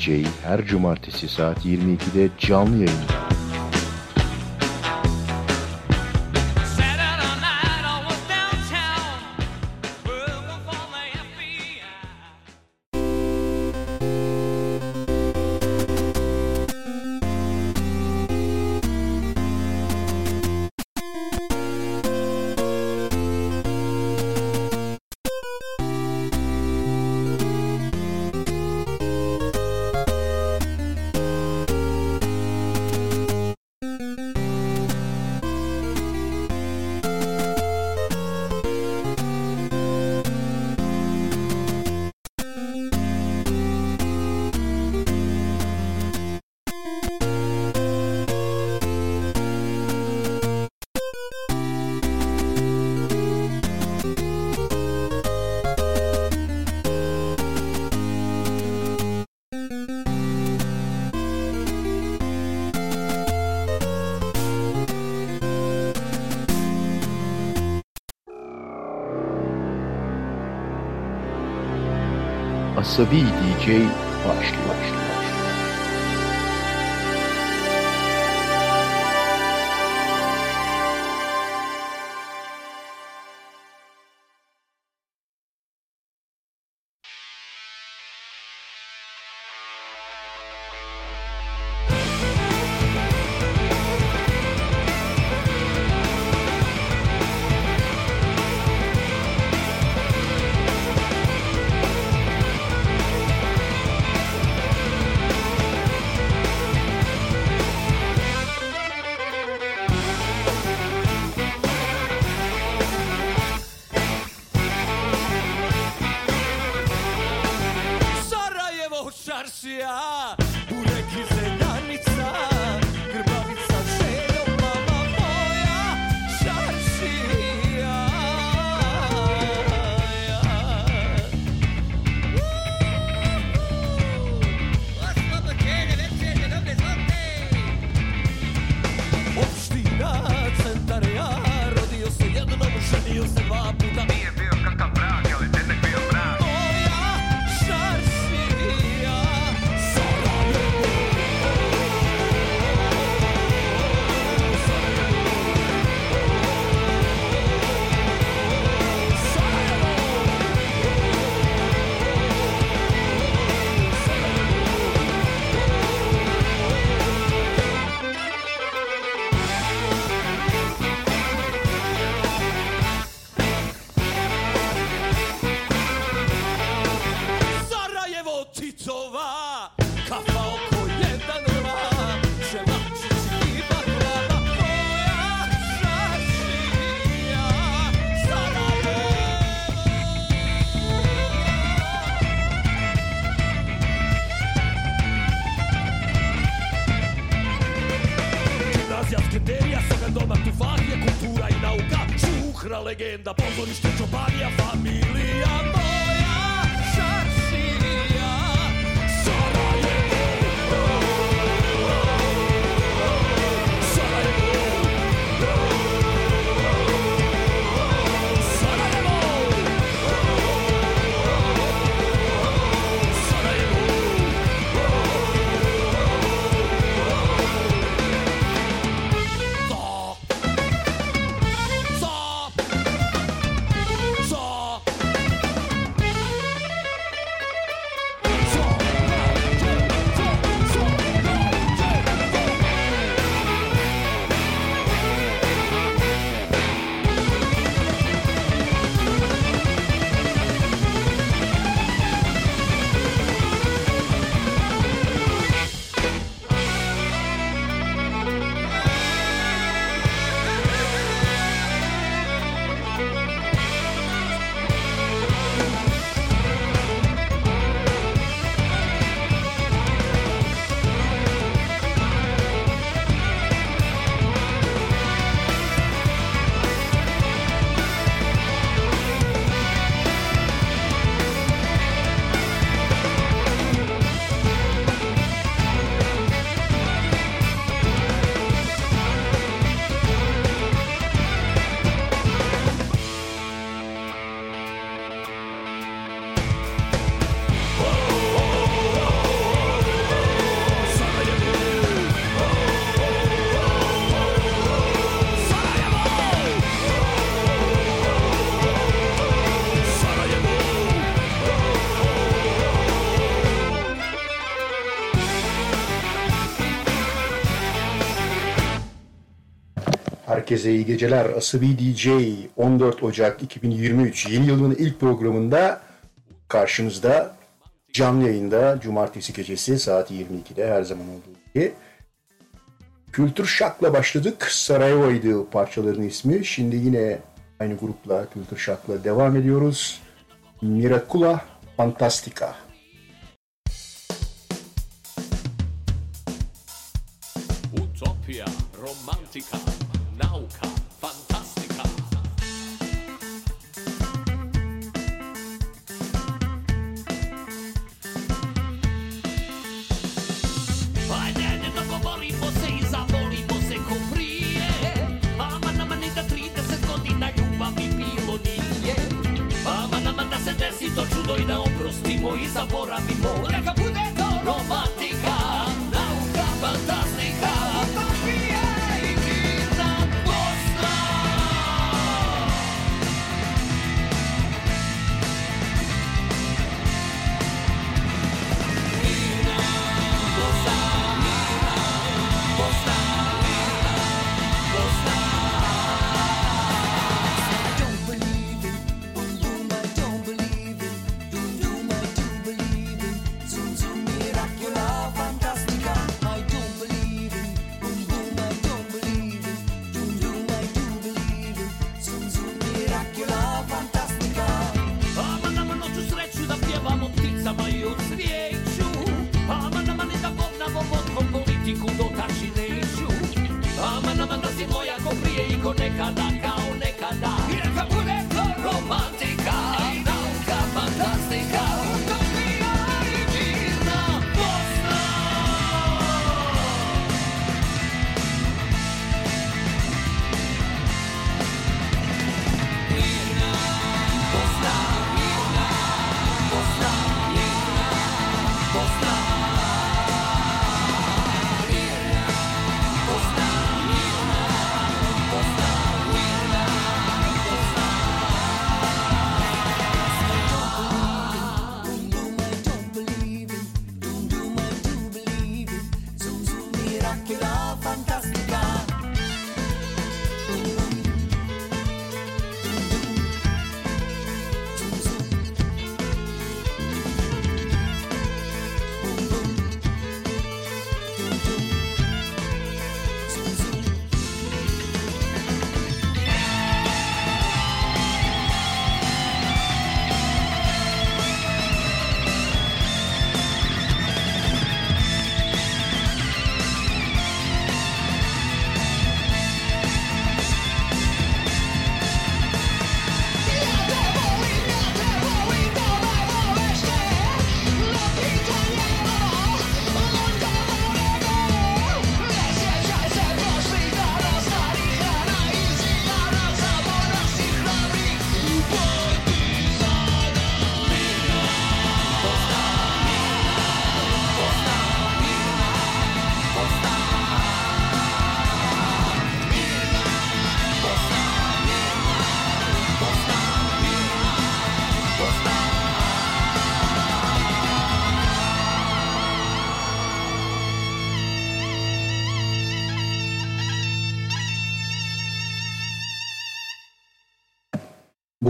DJ her cumartesi saat 22'de canlı yayında. موسیقی دیجی باشد Herkese iyi geceler. Asabi DJ 14 Ocak 2023 yeni yılın ilk programında karşınızda canlı yayında cumartesi gecesi saat 22'de her zaman olduğu gibi. Kültür Şak'la başladık. Sarajevo'ydu parçaların ismi. Şimdi yine aynı grupla Kültür Şak'la devam ediyoruz. Miracula Fantastica. Utopia, romantica, sabor a mimosa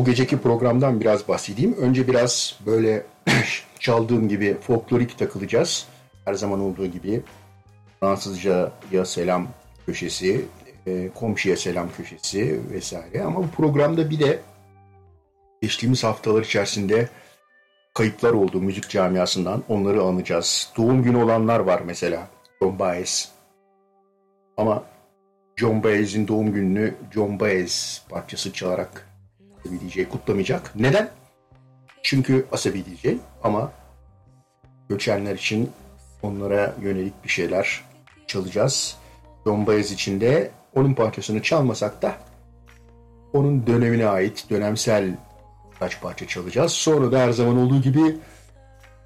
Bu geceki programdan biraz bahsedeyim. Önce biraz böyle çaldığım gibi folklorik takılacağız. Her zaman olduğu gibi Fransızca'ya selam köşesi, e, komşuya selam köşesi vesaire. Ama bu programda bir de geçtiğimiz haftalar içerisinde kayıplar oldu müzik camiasından. Onları anacağız. Doğum günü olanlar var mesela. John Baez. Ama John Baez'in doğum gününü John Baez parçası çalarak Asabi DJ kutlamayacak. Neden? Çünkü Asabi DJ ama göçenler için onlara yönelik bir şeyler çalacağız. John Baez için de onun parçasını çalmasak da onun dönemine ait dönemsel kaç parça çalacağız. Sonra da her zaman olduğu gibi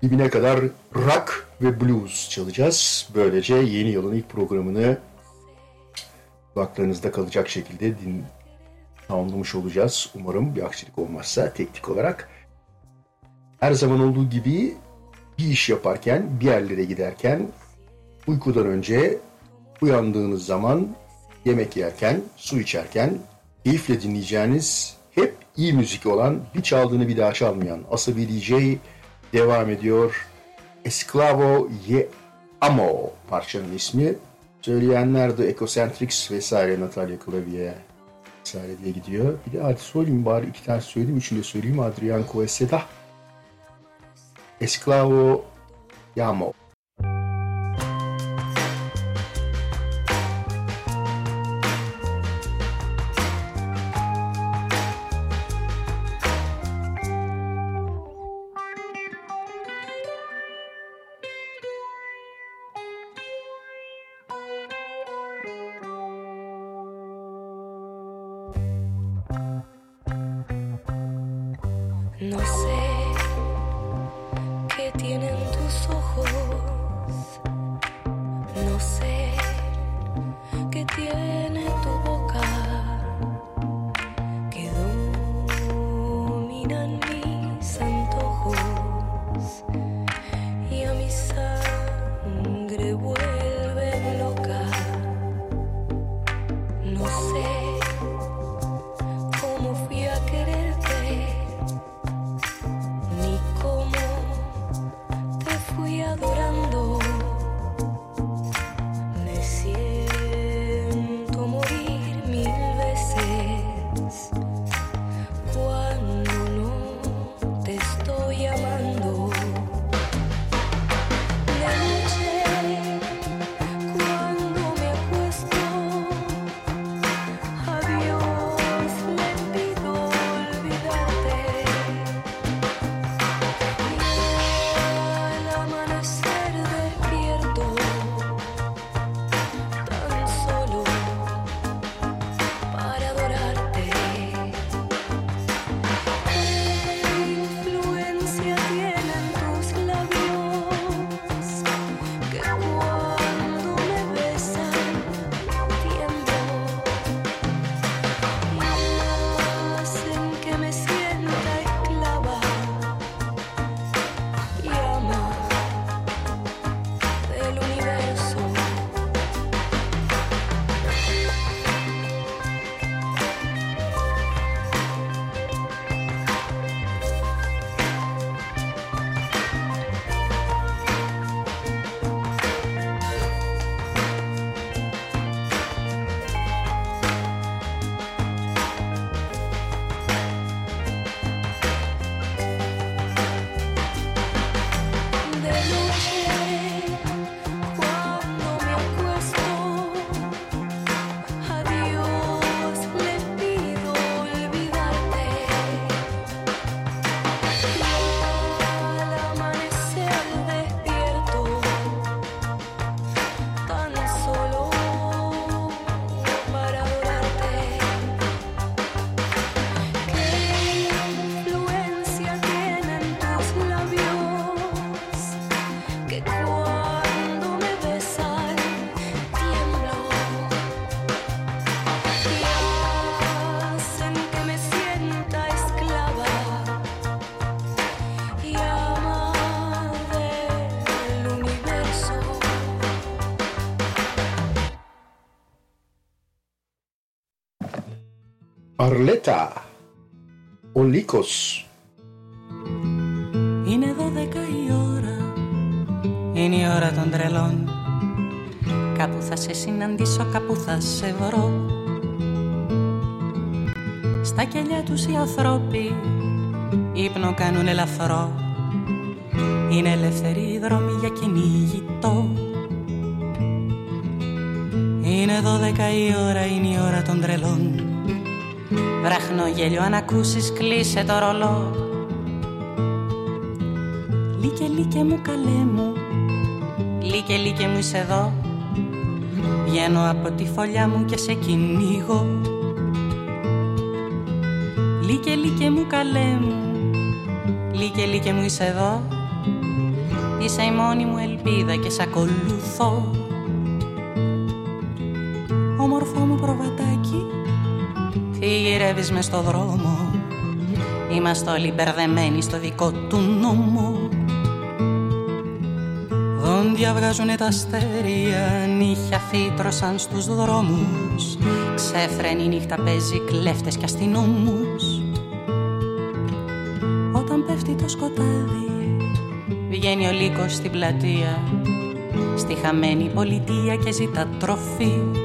dibine kadar rock ve blues çalacağız. Böylece yeni yılın ilk programını kulaklarınızda kalacak şekilde din tamamlamış olacağız. Umarım bir aksilik olmazsa teknik olarak. Her zaman olduğu gibi bir iş yaparken, bir yerlere giderken uykudan önce uyandığınız zaman yemek yerken, su içerken keyifle dinleyeceğiniz hep iyi müzik olan, bir çaldığını bir daha çalmayan Asabi DJ devam ediyor. Esclavo Ye Amo parçanın ismi. Söyleyenler de Ecocentrics vesaire Natalia Clavier vesaire diye gidiyor. Bir de hadi söyleyeyim bari iki tane söyleyeyim. Üçünü de söyleyeyim. Adrian Coeseda. Esclavo Yamo. No sé Arleta. Olikos. Είναι δώδεκα η ώρα. Είναι η ώρα των τρελών. Κάπου θα σε συναντήσω, κάπου θα σε βρω. Στα κελιά τους οι ανθρώποι Ύπνο κάνουν ελαφρό Είναι ελεύθεροι οι δρόμοι για κυνηγητό. Είναι δώδεκα η ώρα, είναι η ώρα των τρελών Βραχνό γέλιο αν ακούσεις κλείσε το ρολό. Λίκε λίκε μου καλέ μου. Λίκε λίκε μου είσαι εδώ. Βγαίνω από τη φωλιά μου και σε κυνηγώ. Λίκε λίκε μου καλέ μου. Λίκε λίκε μου είσαι εδώ. Είσαι η μόνη μου ελπίδα και σ' ακολουθώ γυρεύεις μες στο δρόμο. Είμαστε όλοι μπερδεμένοι στο δικό του νόμο. Δόντια βγάζουνε τα αστέρια Νύχια φύτρωσαν στους δρόμους. Ξέφρενη νύχτα παίζει κλέφτες και αστυνόμους. Όταν πέφτει το σκοτάδι Βγαίνει ο λύκος στην πλατεία. Στη χαμένη πολιτεία και ζητά τροφή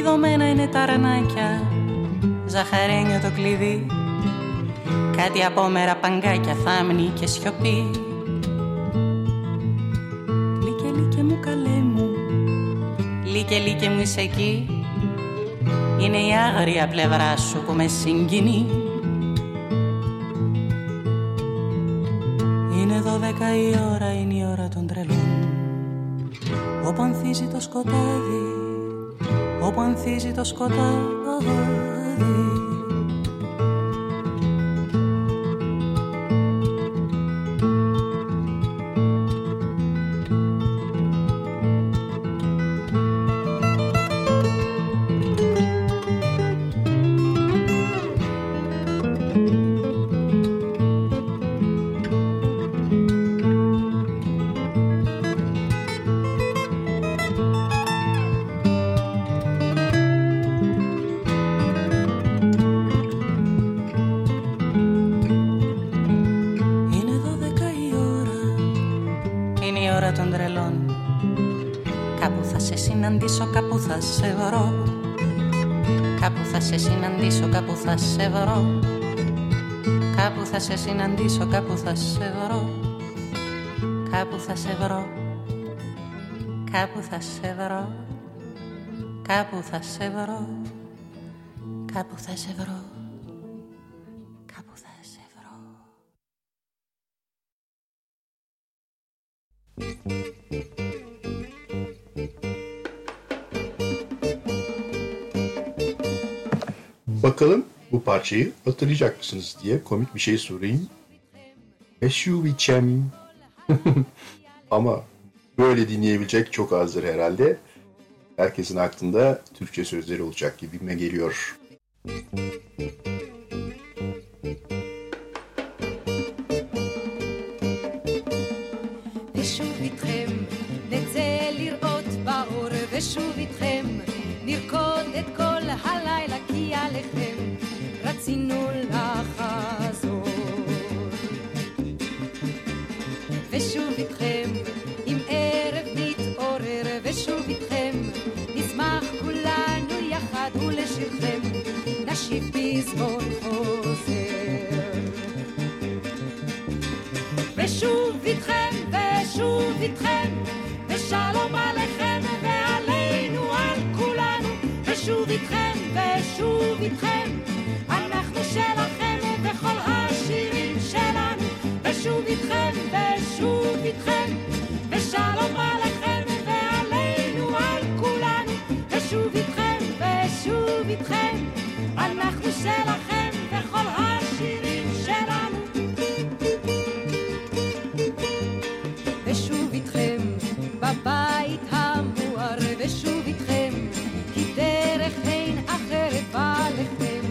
Κλειδωμένα είναι τα ρανάκια Ζαχαρένιο το κλειδί. Κάτι απόμερα παγκάκια θάμνη και σιωπή. Λίκε λίκε μου καλέ μου. Λίκε λίκε μου είσαι εκεί. Είναι η άγρια πλευρά σου που με συγκινεί φωτίζει το σκοτάδι. Κάπου θα σε βρω Κάπου θα σε βρω Κάπου θα σε βρω Κάπου θα σε βρω Κάπου θα σε βρω Bakalım bu parçayı hatırlayacak mısınız diye komik bir şey sorayım. Eşuviçem. Ama böyle dinleyebilecek çok azdır herhalde. Herkesin aklında Türkçe sözleri olacak gibime geliyor. ושוב איתכם נצא לראות באור ושוב איתכם נרקוד את כל הלילה כי עליכם רצינו איתכם, ושוב איתכם, אנחנו שלכם בכל השירים שלכם בכל השירים שלנו. ושוב איתכם בבית המואר ושוב איתכם כי דרך אין אחרת בא לכם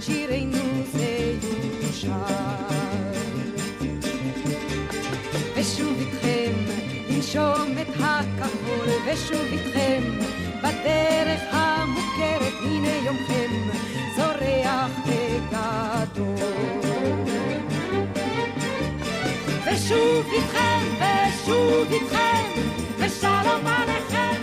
שירנו זה יושר ושוב איתכם לנשום את הכחול ושוב איתכם בדרך המוכרת הנה יומכם זורח בגדול. ושוב איתכם, ושוב איתכם, ושלום עליכם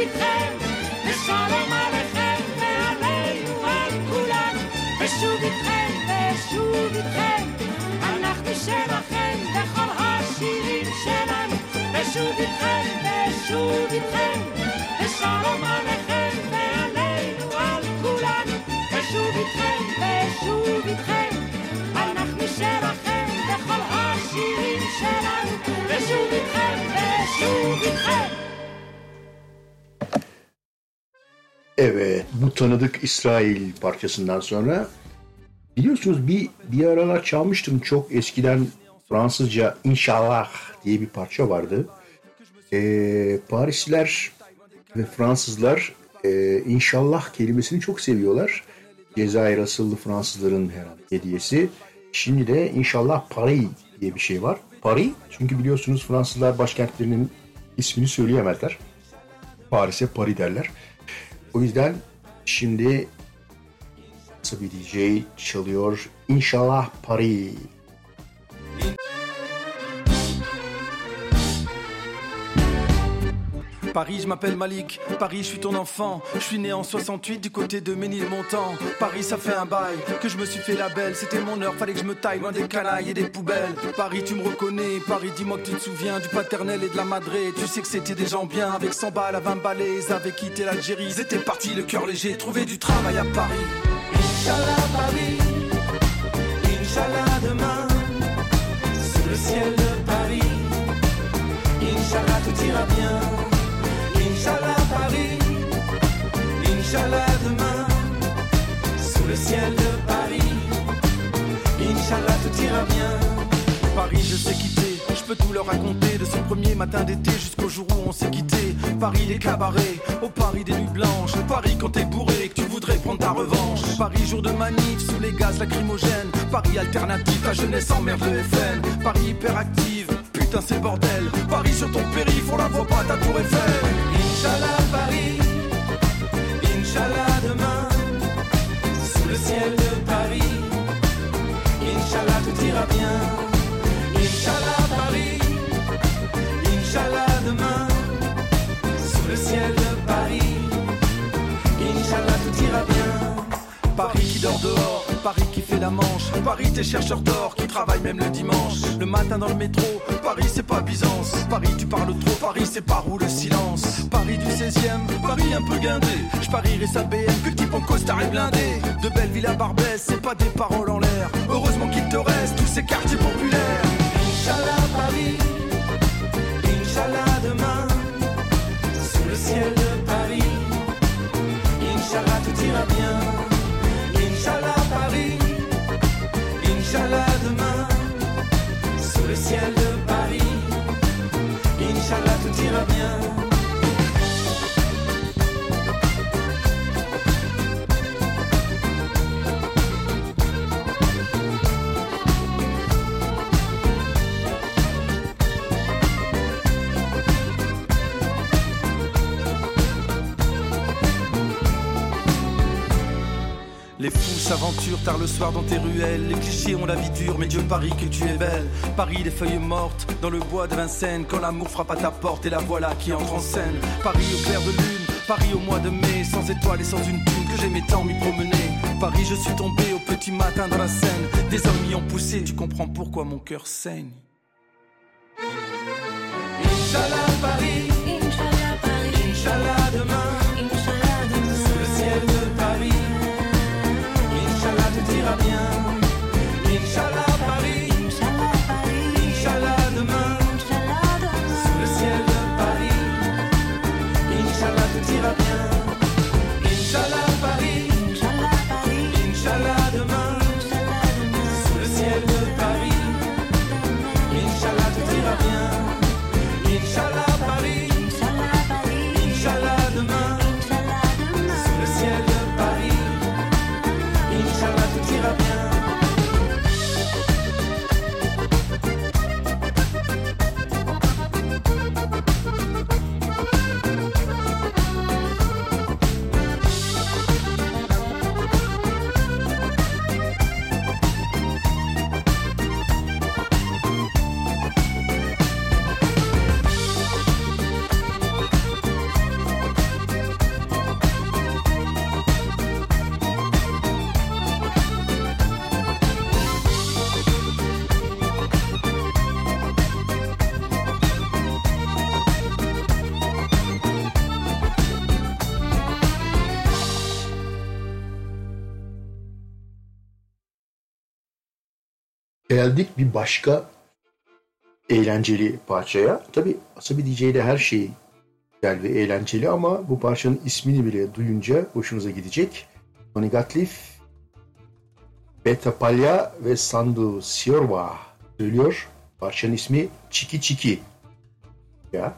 איתכם, ושלום עליכם ועלינו על כולנו, ושוב איתכם ושוב איתכם, אנחנו שלכם בכל השירים שלנו, ושוב איתכם ושוב איתכם, ושלום עליכם ועלינו על כולנו, ושוב איתכם ושוב איתכם, אנחנו שלכם בכל השירים שלנו, ושוב איתכם ושוב איתכם. Tanıdık İsrail parçasından sonra biliyorsunuz bir bir aralar çalmıştım çok eskiden Fransızca İnşallah diye bir parça vardı. Ee, Parisliler ve Fransızlar e, İnşallah kelimesini çok seviyorlar. Cezayir asıllı Fransızların herhalde hediyesi. Şimdi de İnşallah Paris diye bir şey var. Paris çünkü biliyorsunuz Fransızlar başkentlerinin ismini söyleyemezler. Paris'e Paris derler. O yüzden şimdi nasıl bir DJ çalıyor? İnşallah Paris. Paris, je m'appelle Malik. Paris, je suis ton enfant. Je suis né en 68 du côté de Ménilmontant. Paris, ça fait un bail que je me suis fait la belle. C'était mon heure, fallait que je me taille loin des canailles et des poubelles. Paris, tu me reconnais. Paris, dis-moi que tu te souviens du paternel et de la madré. Tu sais que c'était des gens bien avec 100 balles à 20 balais. Ils avaient quitté l'Algérie. Ils étaient partis le cœur léger. Trouver du travail à Paris. Inch'Allah, Paris. Inch'Allah, demain. Sous le ciel de Paris. Inch'Allah, tout ira bien. Inch'Allah Paris, Inch'Allah demain, sous le ciel de Paris, Inch'Allah tout ira bien. Paris je sais quitter, je peux tout leur raconter. De ce premier matin d'été jusqu'au jour où on s'est quitté. Paris les cabarets, au Paris des nuits blanches, Paris quand t'es bourré et que tu voudrais prendre ta revanche. Paris jour de manif sous les gaz lacrymogènes, Paris alternatif, ta jeunesse emmerde le FN, Paris hyperactive. C'est bordel. Paris sur ton périph' on la voit pas ta tour Eiffel Inch'Allah Paris. Inch'Allah demain. Sous le ciel de Paris. Inch'Allah tout ira bien. Inch'Allah Paris. Inch'Allah demain. Sous le ciel de Paris. Inch'Allah tout ira bien. Paris qui dort dehors Paris qui la manche. Paris tes chercheurs d'or qui travaillent même le dimanche. Le matin dans le métro Paris c'est pas Byzance. Paris tu parles trop Paris c'est par où le silence? Paris du 16e Paris un peu guindé. Je parierais sa BM que type en costard est blindé. De belles villas Barbès C'est pas des paroles en l'air. Heureusement qu'il te reste tous ces quartiers populaires. Inch'Allah Paris. Inch'Allah demain. Sous le ciel de Paris. Inch'Allah tout ira bien. Inch'Allah Inch'Allah demain, sous le ciel Les fous s'aventurent tard le soir dans tes ruelles. Les clichés ont la vie dure, mais Dieu Paris que tu es belle. Paris, les feuilles mortes dans le bois de Vincennes. Quand l'amour frappe à ta porte et la voilà qui entre en scène. Paris au clair de lune, Paris au mois de mai. Sans étoiles et sans une thune que j'aimais tant m'y promener. Paris, je suis tombé au petit matin dans la Seine. Des hommes m'y ont poussé, tu comprends pourquoi mon cœur saigne. geldik bir başka eğlenceli parçaya. Tabi Asabi DJ ile her şey güzel ve eğlenceli ama bu parçanın ismini bile duyunca hoşunuza gidecek. Tony Gatliff, Beta Palya ve Sandu Siorva söylüyor. Parçanın ismi Çiki Çiki. Ya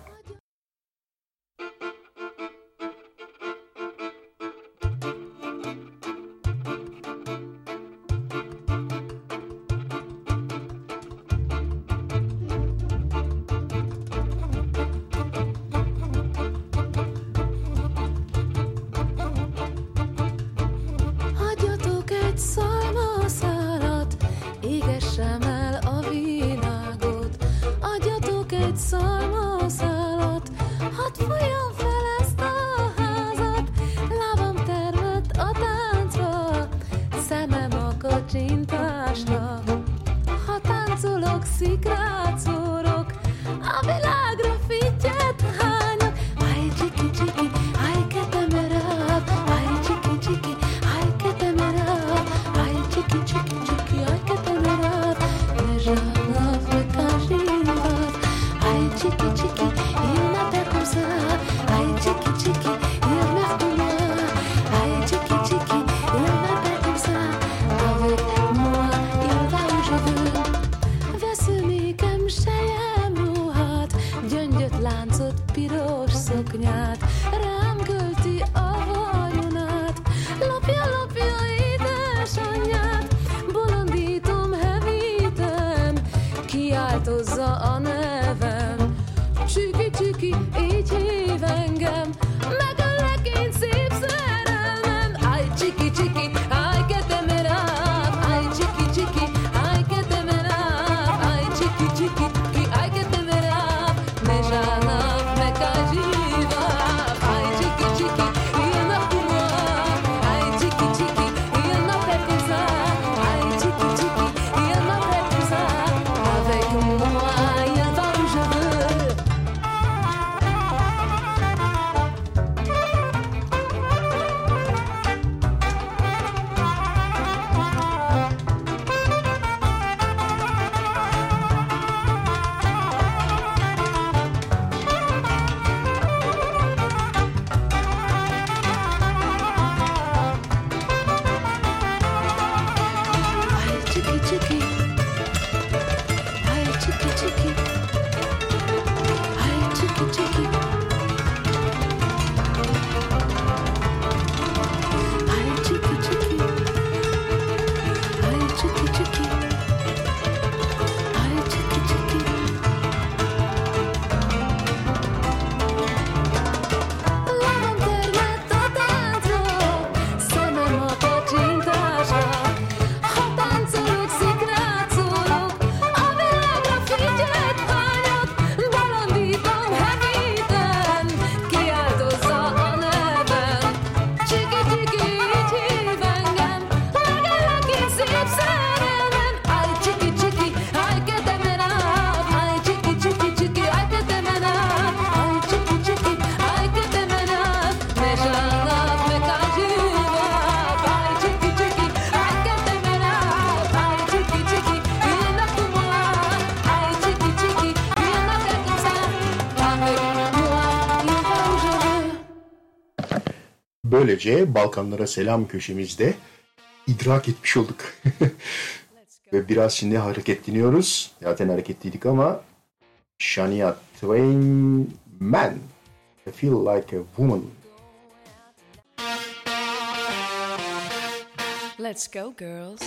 böylece Balkanlara selam köşemizde idrak etmiş olduk. Ve biraz şimdi hareketleniyoruz. Zaten hareketliydik ama Shania Twain Man I Feel Like a Woman Let's go girls.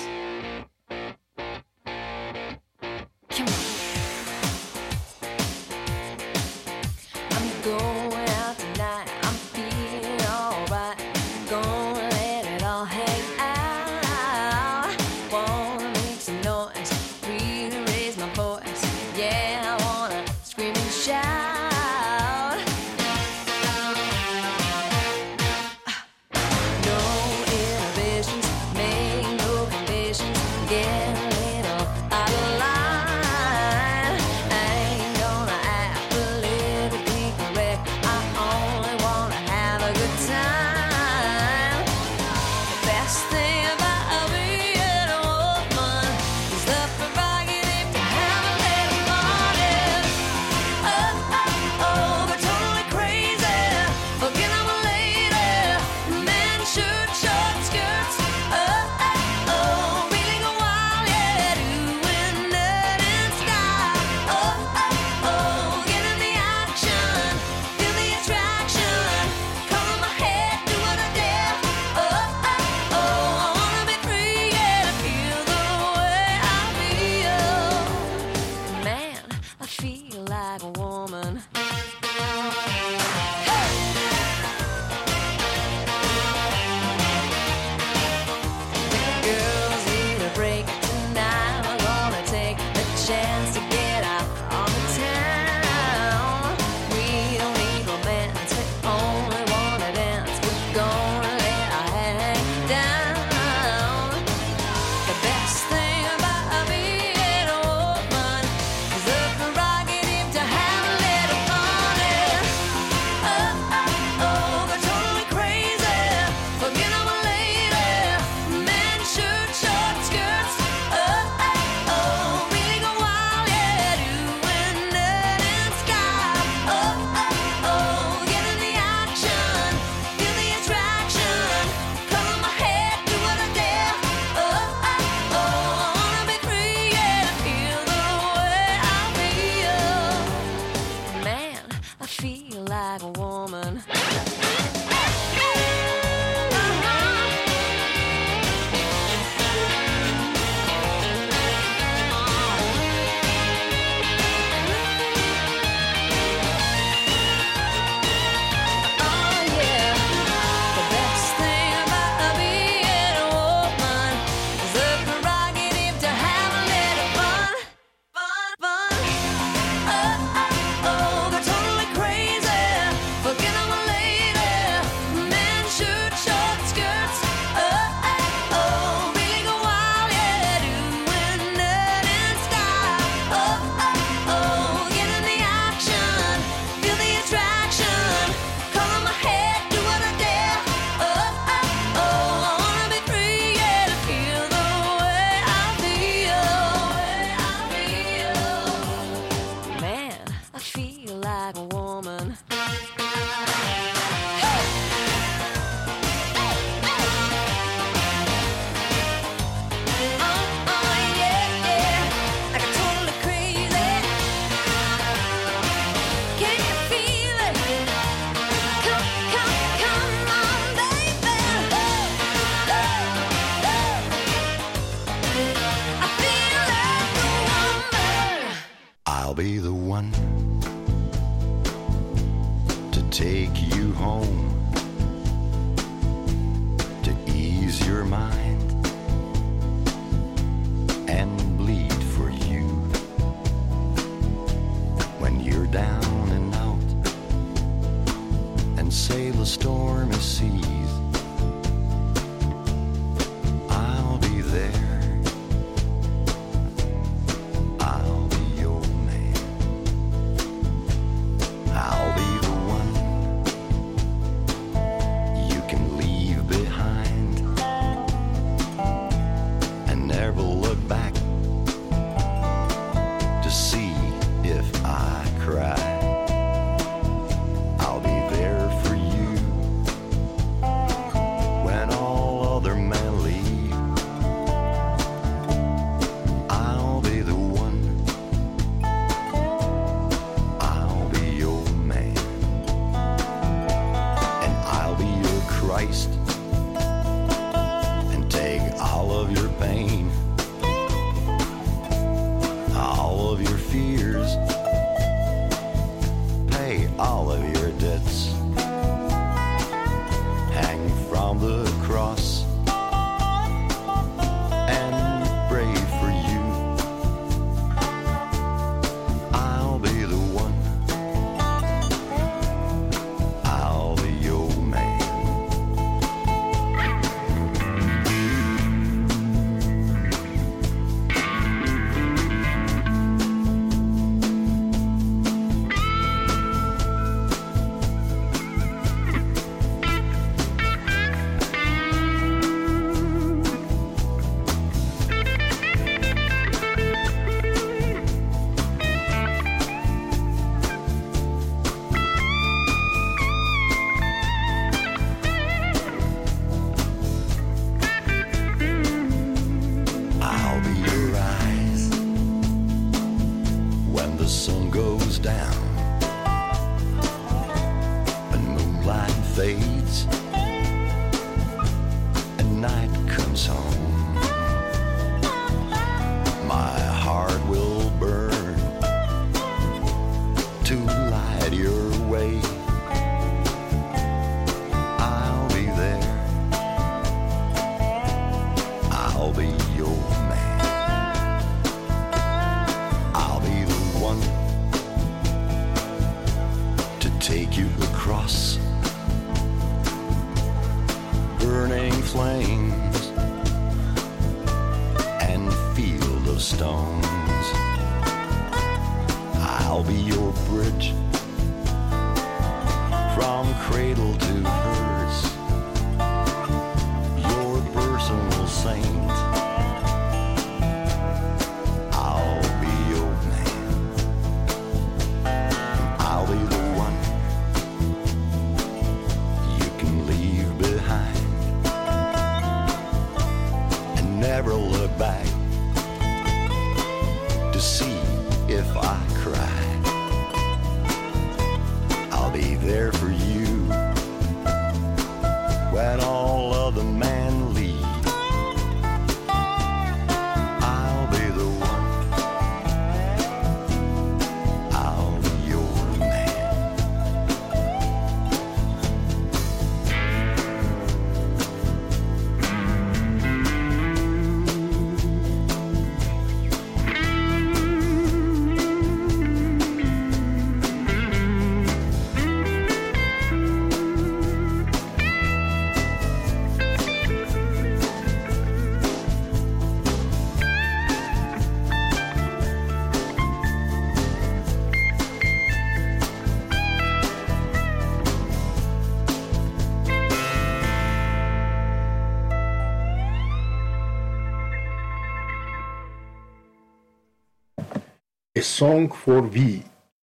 Song for V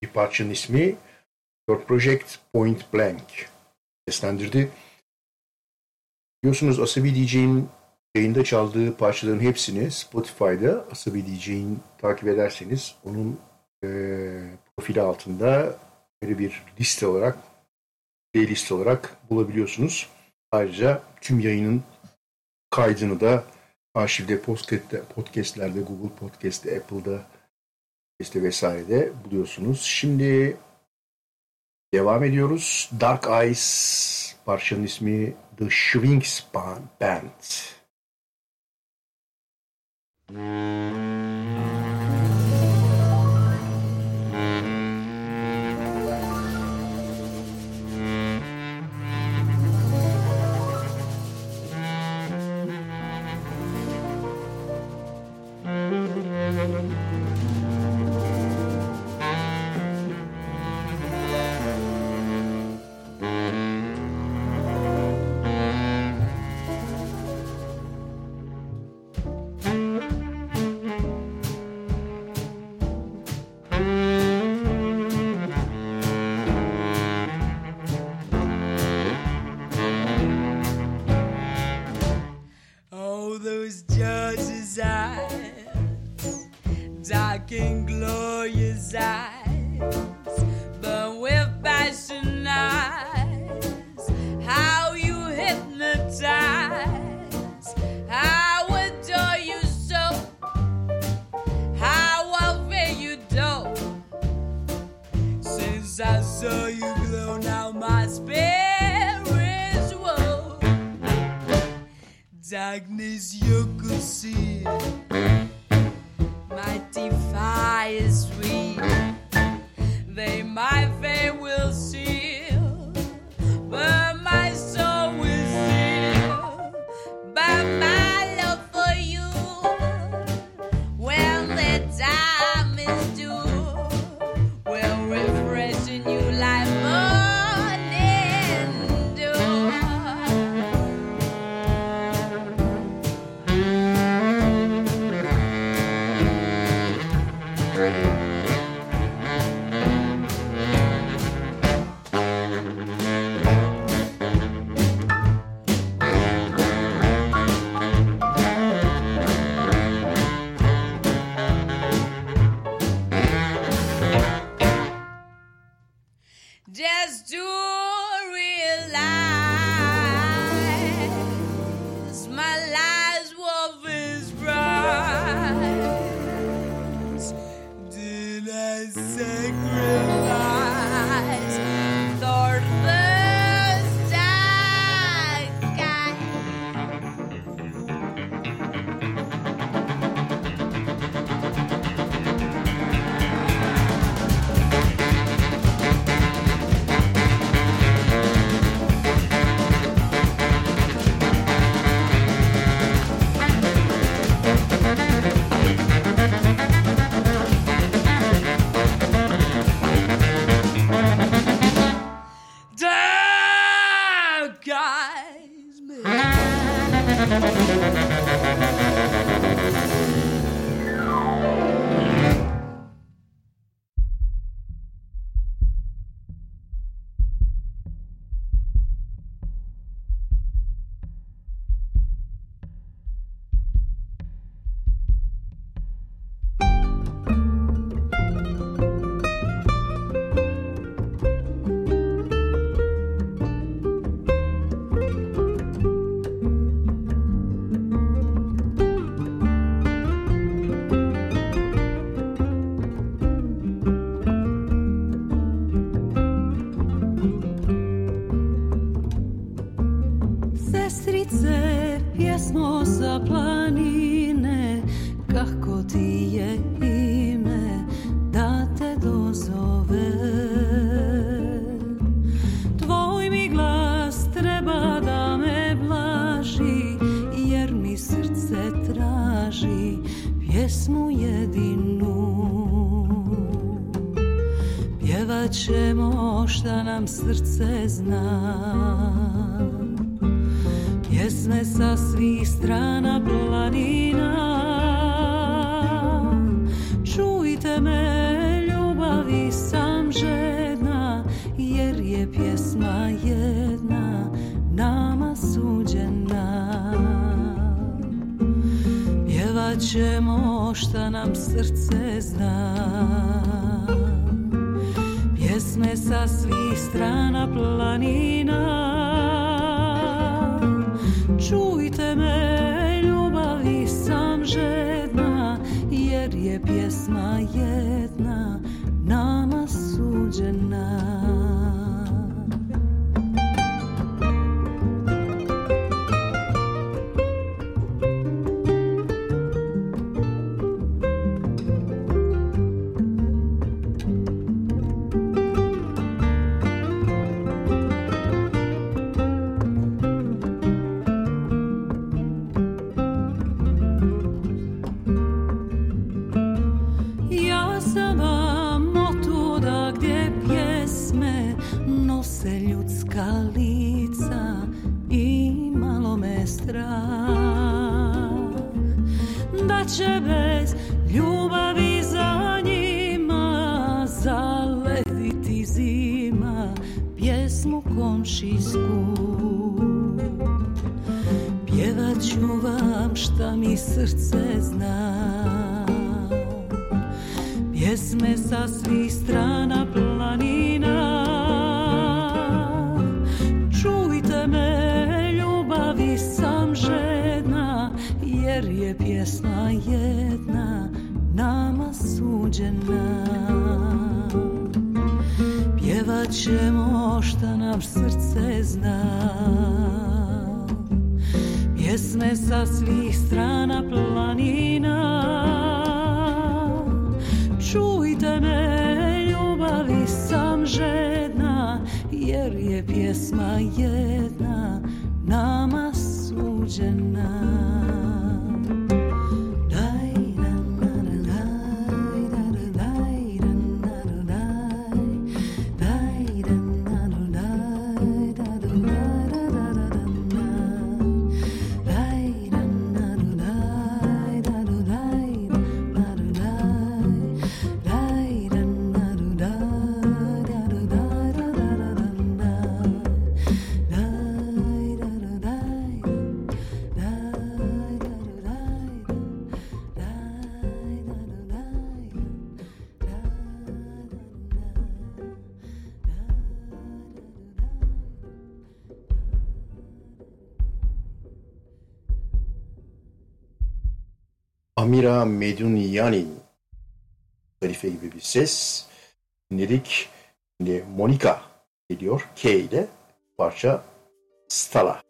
bir parçanın ismi Your Project Point Blank seslendirdi. Biliyorsunuz Asabi DJ'in yayında çaldığı parçaların hepsini Spotify'da Asabi DJ'in takip ederseniz onun e, profili altında böyle bir liste olarak playlist olarak bulabiliyorsunuz. Ayrıca tüm yayının kaydını da arşivde podcast'lerde, Google Podcast'te, Apple'da işte vesairede buluyorsunuz. Şimdi devam ediyoruz. Dark Eyes parçanın ismi The Shrinks Band. Band. ses dinledik. Şimdi Monica geliyor K ile parça Stala.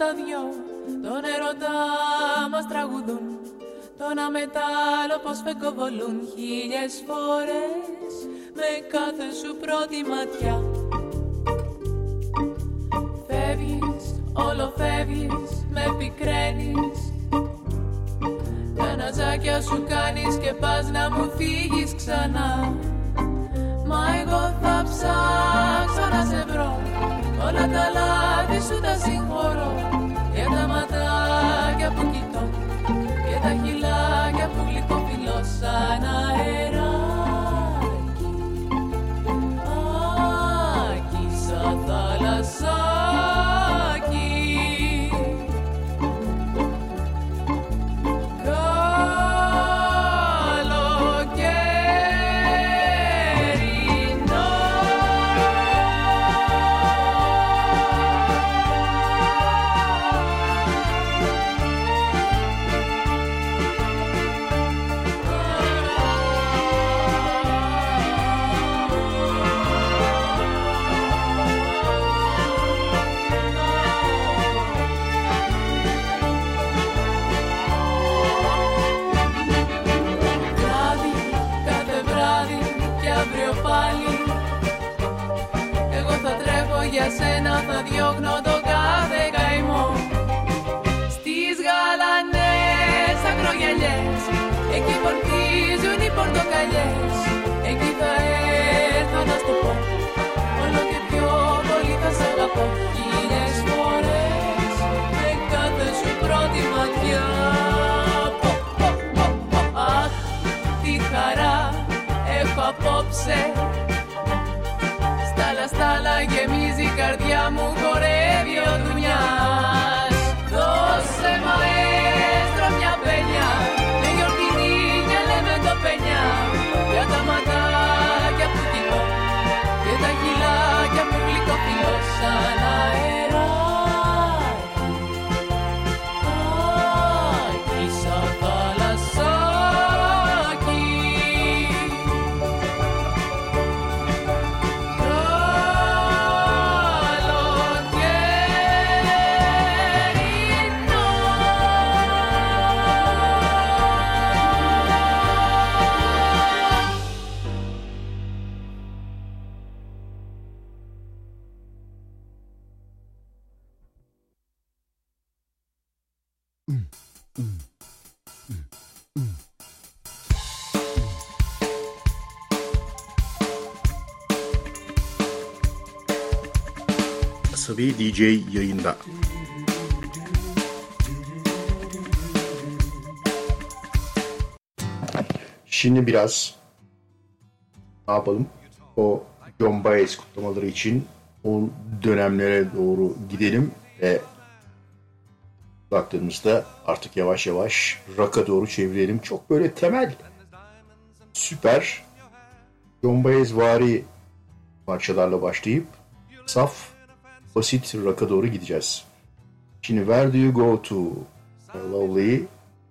τα δυο. Τον ερωτά μας τραγουδούν τον αμετάλλο πως φεκοβολούν. Χίλιες φορές με κάθε σου πρώτη ματιά. Φεύγεις, όλο φεύγεις, με πικραίνεις. Τα ναζάκια σου κάνεις και πας να μου φύγεις ξανά. Μα εγώ θα ψάξω να σε βρω. Όλα τα λάθη σου τα συγχωρώ και τα ματάκια που κοιτώ και τα χυλάκια που γλυκοφυλώσαν αέρα. Πορτίζουν οι πορτοκαλιές. Εκεί θα έρθω να στο πω. Όλο και πιο πολύ θα σ' αγαπώ. Χίλιες φορές με κάθε σου πρώτη ματιά. Πω, πω, πω, πω, Αχ, τι χαρά έχω απόψε. Στάλα, στάλα γεμίζει η καρδιά μου χορεύει ο Δουνιάς Δώσε μαέστρο μια πενιά Για τα ματάκια που κοιτώ και τα χυλάκια που γλυκοφιλώ Asabi DJ yayında. Şimdi biraz ne yapalım? O John Baez kutlamaları için o dönemlere doğru gidelim ve baktığımızda artık yavaş yavaş rock'a doğru çevirelim. Çok böyle temel, süper, John Baez vari parçalarla başlayıp saf, basit rock'a doğru gideceğiz. Şimdi Where Do You Go To Lovely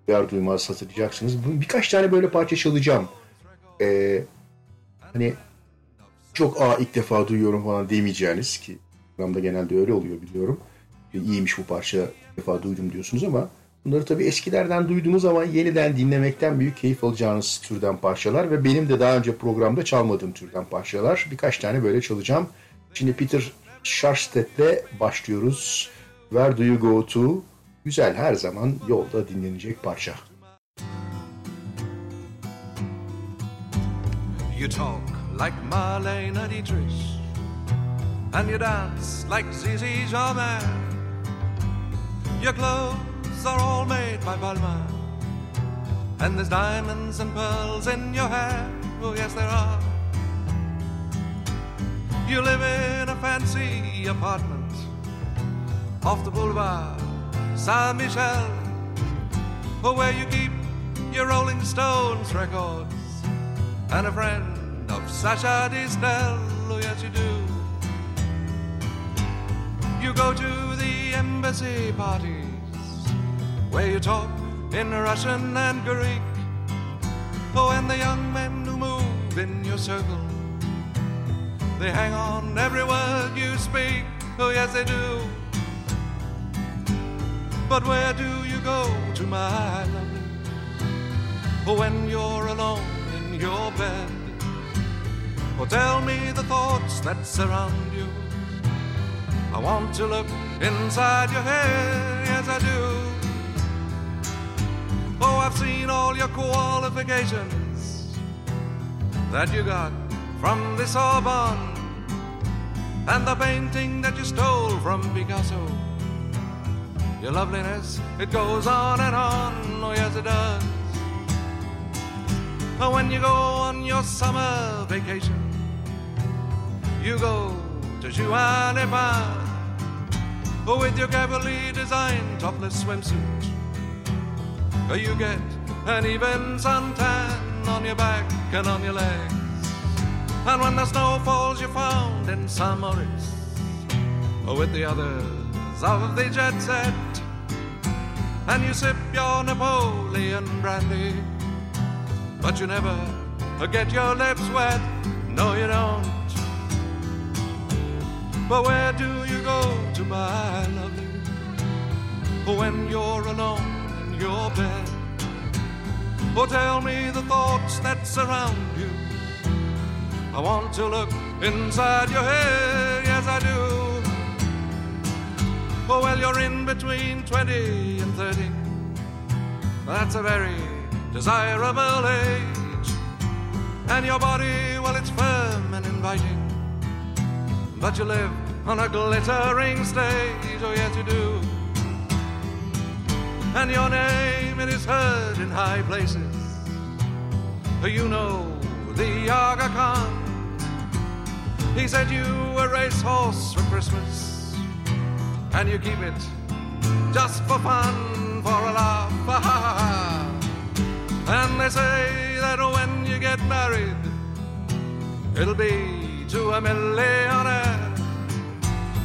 duyar duymaz hatırlayacaksınız. Birkaç tane böyle parça çalacağım. Ee, hani çok aa ilk defa duyuyorum falan demeyeceğiniz ki programda genelde öyle oluyor biliyorum. E, İyiymiş bu parça ilk defa duydum diyorsunuz ama bunları tabii eskilerden duyduğunuz zaman yeniden dinlemekten büyük keyif alacağınız türden parçalar ve benim de daha önce programda çalmadığım türden parçalar. Birkaç tane böyle çalacağım. Şimdi Peter Sharsted'le başlıyoruz. Where Do You Go To? Güzel her zaman yolda dinlenecek parça. You talk like Marlene Dietrich, and you dance like Zizi Jamais. Your clothes are all made by Balmain, and there's diamonds and pearls in your hair. Oh, yes, there are. You live in a fancy apartment off the boulevard Saint Michel, where you keep your Rolling Stones records and a friend of Sasha Distel. Oh, yes, you do. You go to the embassy parties where you talk in Russian and Greek. Oh, and the young men who move in your circle, they hang on every word you speak. Oh, yes, they do. But where do you go to, my lovely? Oh, when you're alone in your bed. Oh, tell me the thoughts that surround you. I want to look inside your head, yes, I do. Oh, I've seen all your qualifications that you got from the Sorbonne and the painting that you stole from Picasso. Your loveliness, it goes on and on, oh, yes, it does. But when you go on your summer vacation. You go to Juanepan with your carefully designed topless swimsuit. You get an even suntan on your back and on your legs. And when the snow falls, you're found in San Maurice with the others of the jet set. And you sip your Napoleon brandy, but you never get your lips wet. No, you don't. But where do you go to, my lovely, when you're alone in your bed? Oh, tell me the thoughts that surround you. I want to look inside your head, yes, I do. Oh, well, you're in between 20 and 30. That's a very desirable age. And your body, well, it's firm and inviting. But you live on a glittering stage, oh, yes, you do. And your name, it is heard in high places. You know the Aga Khan. He said you a racehorse for Christmas, and you keep it just for fun, for a laugh. Ha. And they say that when you get married, it'll be to a millionaire.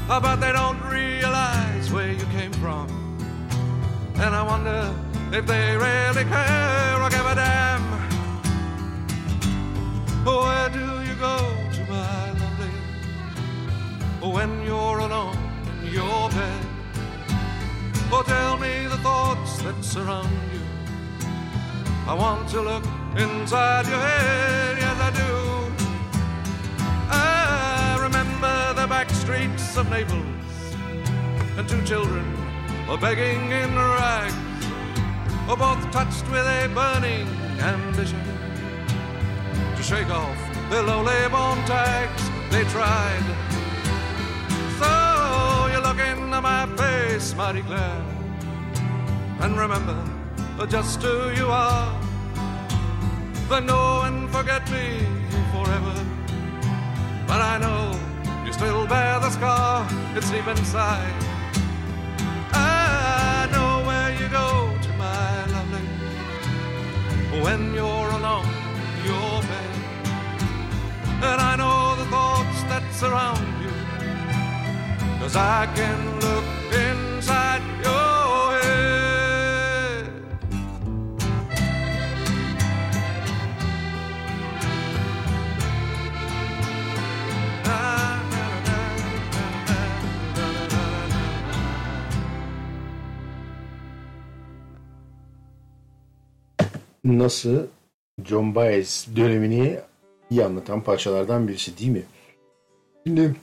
Uh, But they don't realize where you came from. And I wonder if they really care or give a damn. Where do you go when you're alone in your bed? Oh, tell me the thoughts that surround you. I want to look inside your head, yes, I do. I remember the back streets of Naples and two children were begging in rags, were both touched with a burning ambition to shake off their lowly born tags. They tried. My face, mighty Claire, and remember just who you are. Then go and forget me forever. But I know you still bear the scar, it's deep inside. I know where you go my lovely, when you're alone in your bed. And I know the thoughts that surround cause I can look inside your head. Nasıl John Baez dönemini iyi anlatan parçalardan birisi değil mi? Şimdi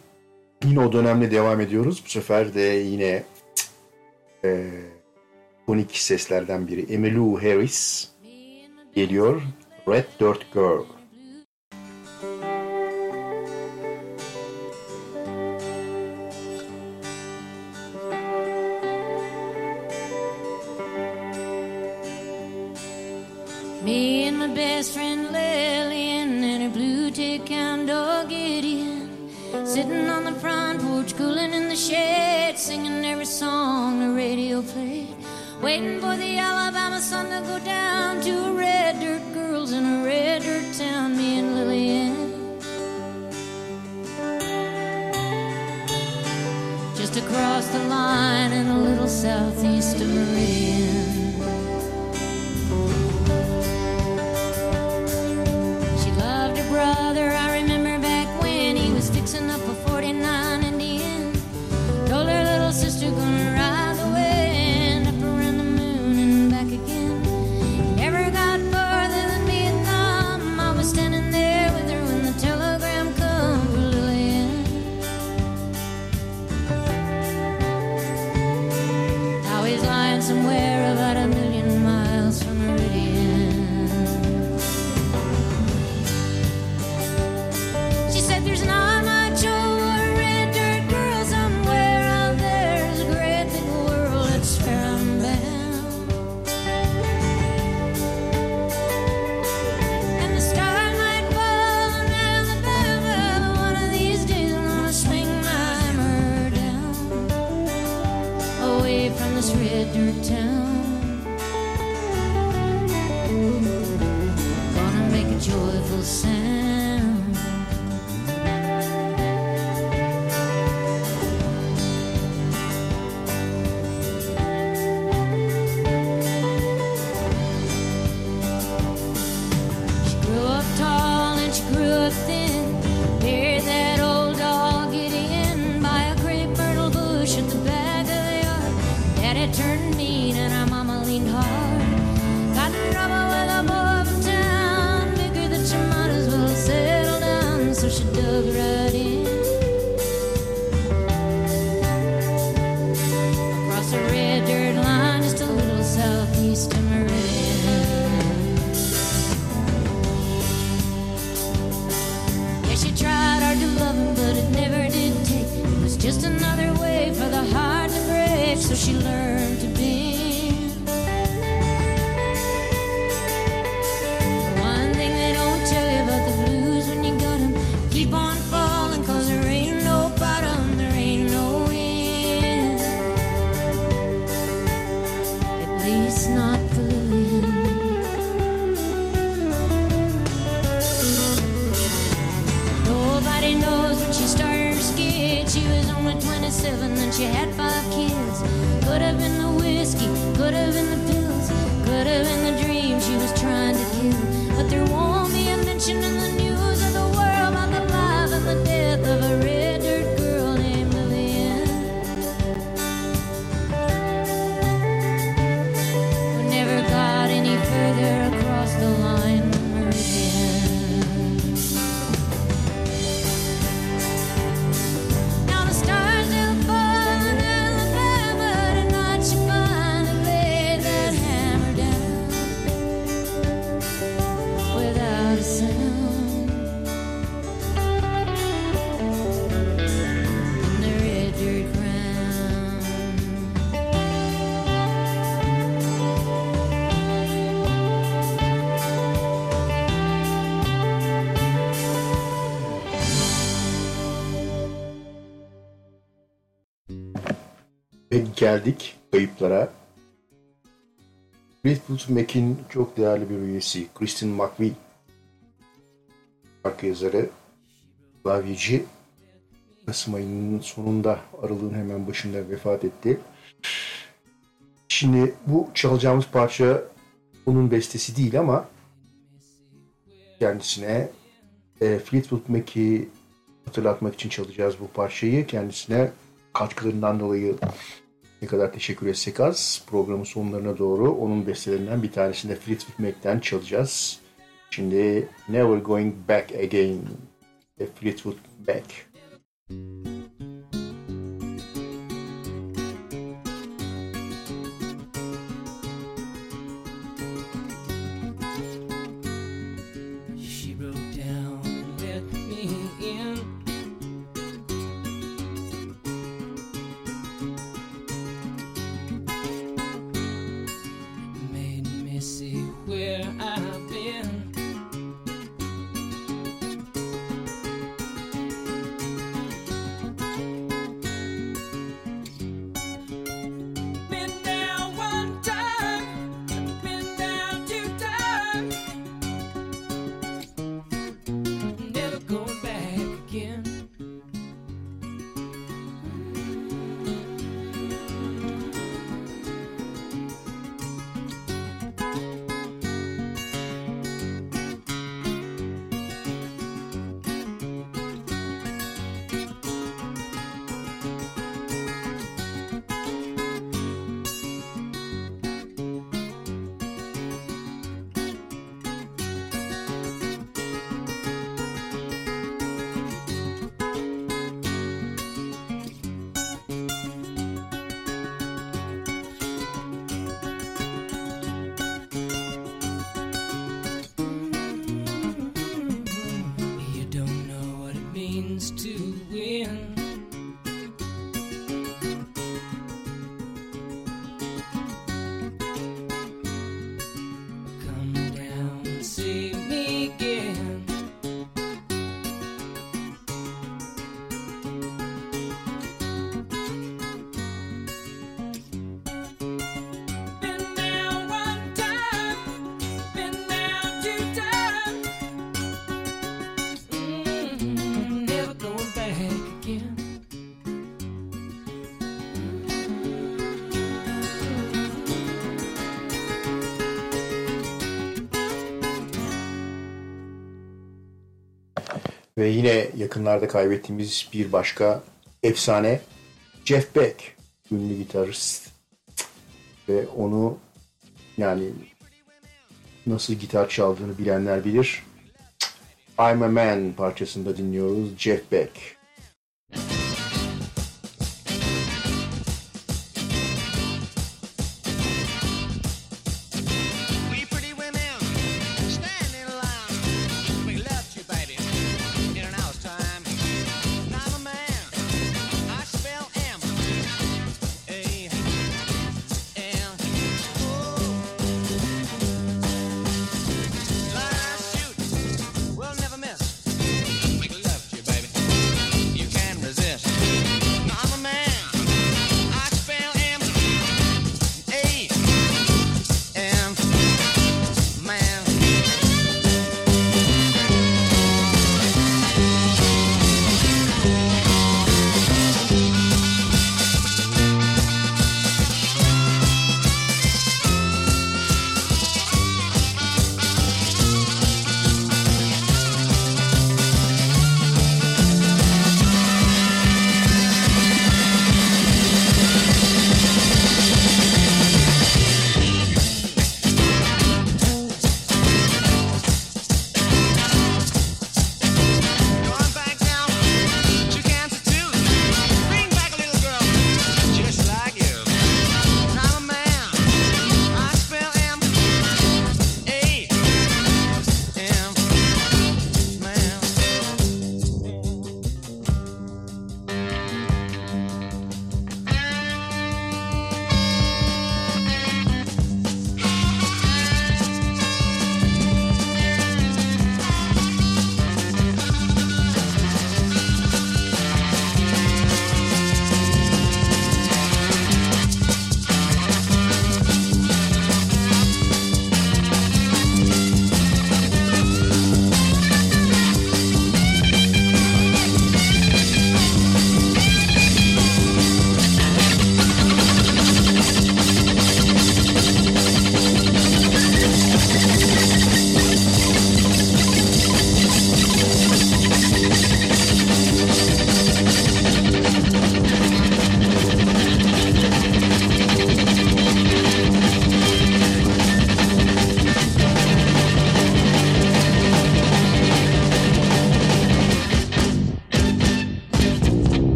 yine o dönemle devam ediyoruz. Bu sefer de yine e, konik seslerden biri Emmylou Harris geliyor. Red Dirt Girl. Sitting on the front porch cooling in the shade Singing every song the radio played. Waiting for the Alabama sun to go down To a red dirt girls in a red dirt town Me and Lillian Just across the line in a little southeast of Meridian geldik kayıplara. Fleetwood Mac'in çok değerli bir üyesi Kristin McVie şarkı yazarı, klavyeci Kasım ayının sonunda aralığın hemen başında vefat etti. Şimdi bu çalacağımız parça onun bestesi değil ama kendisine e, Fleetwood Mac'i hatırlatmak için çalacağız bu parçayı. Kendisine katkılarından dolayı ne kadar teşekkür etsek az. Programın sonlarına doğru onun bestelerinden bir tanesini de Fleetwood Mac'ten çalacağız. Şimdi Never Going Back Again. The Fleetwood Mac. Thank you. Ve yine yakınlarda kaybettiğimiz bir başka efsane Jeff Beck, ünlü gitarist. Ve onu yani nasıl gitar çaldığını bilenler bilir. I'm a Man parçasında dinliyoruz Jeff Beck.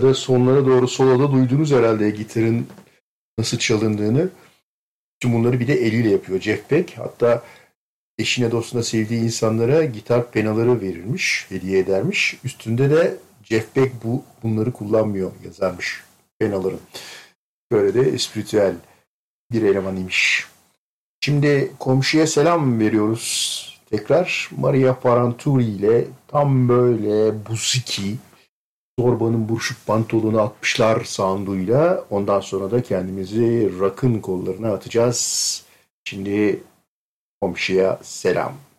Arkada sonlara doğru soloda duydunuz herhalde gitarın nasıl çalındığını. Tüm bunları bir de eliyle yapıyor Jeff Beck. Hatta eşine dostuna sevdiği insanlara gitar penaları verilmiş, hediye edermiş. Üstünde de Jeff Beck bu bunları kullanmıyor yazarmış penaların. Böyle de espritüel bir eleman imiş. Şimdi komşuya selam veriyoruz. Tekrar Maria Paranturi ile tam böyle buziki zorbanın buruşuk pantolonu atmışlar sounduyla. Ondan sonra da kendimizi rock'ın kollarına atacağız. Şimdi komşuya selam.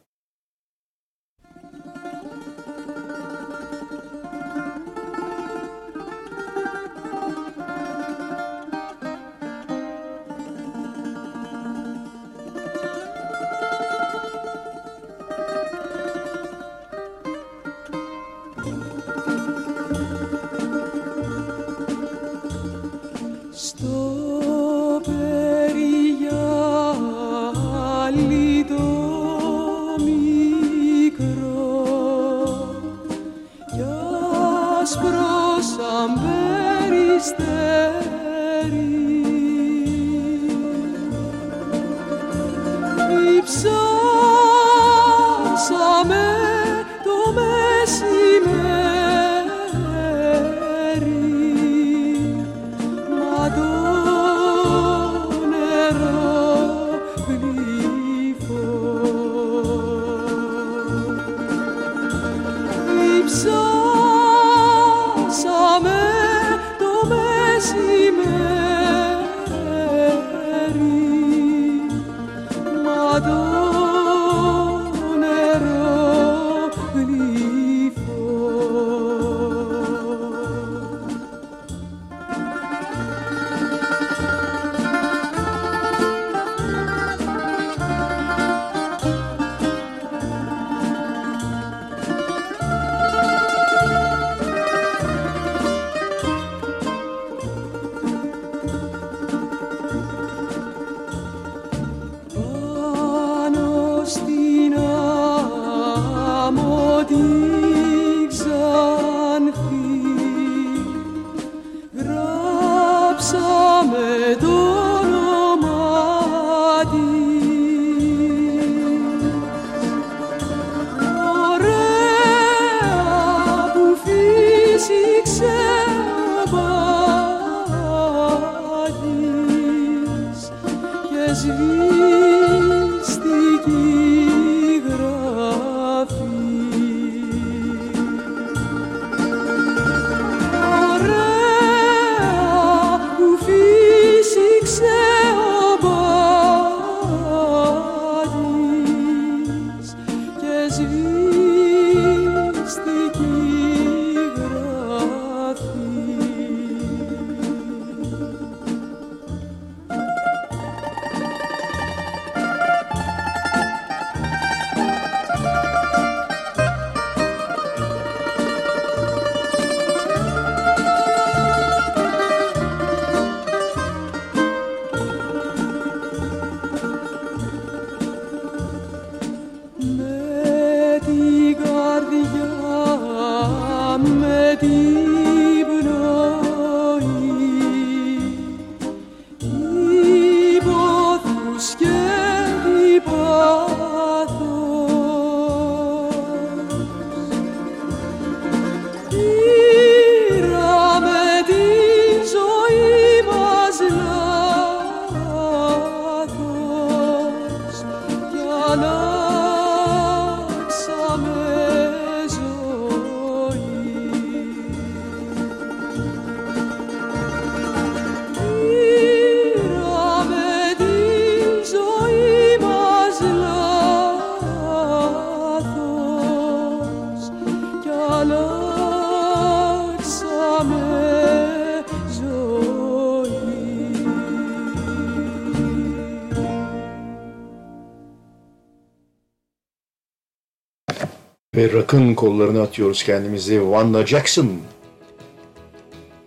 Rock'ın kollarına atıyoruz kendimizi. Wanda Jackson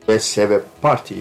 ve Sebep Party.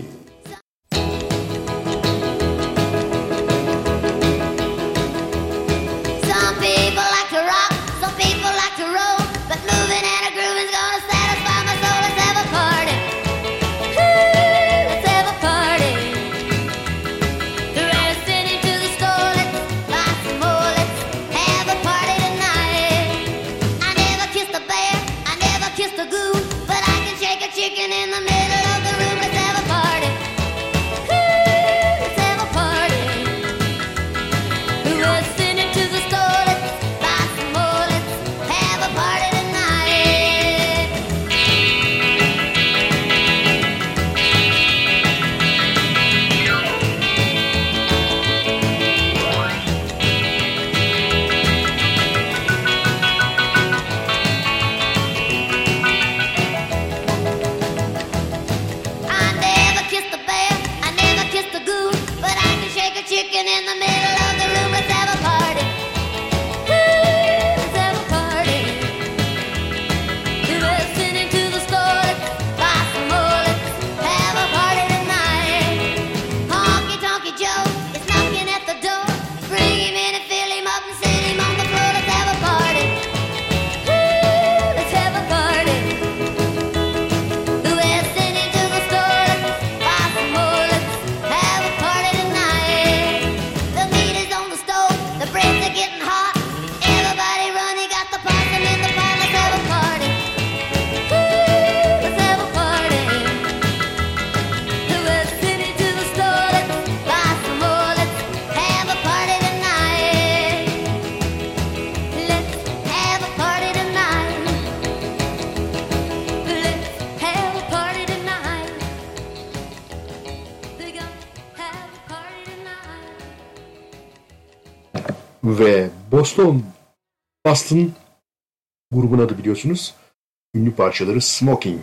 Boston. Boston grubun adı biliyorsunuz. Ünlü parçaları Smoking.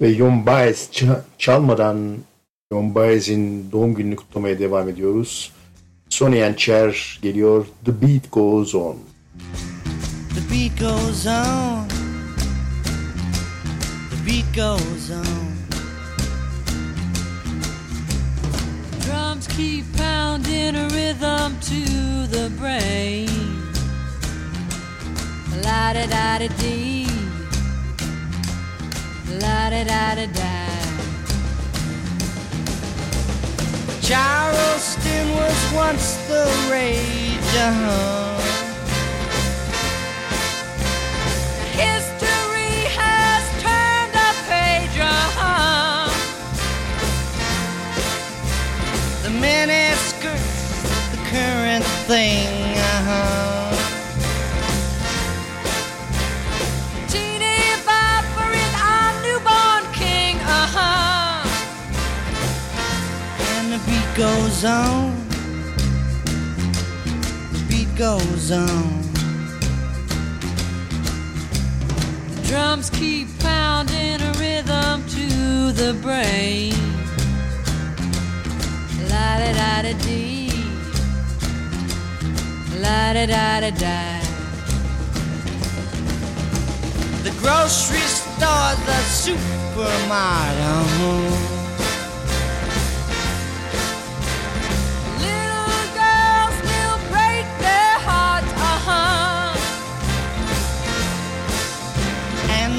Ve Yon Baez ça- çalmadan Yon Baez'in doğum gününü kutlamaya devam ediyoruz. Sonny and Cher geliyor. The Beat Goes On. The beat goes on. The beat goes on. Drums keep pounding a rhythm to the brain. La da da da dee. La da da da da. Charleston was once the rage, uh-huh. History has turned a page, uh-huh. The mini skirts, the current thing, goes on. The beat goes on. The Drums keep pounding a rhythm to the brain. La da da da dee. La da da da da. The grocery store, the supermarket,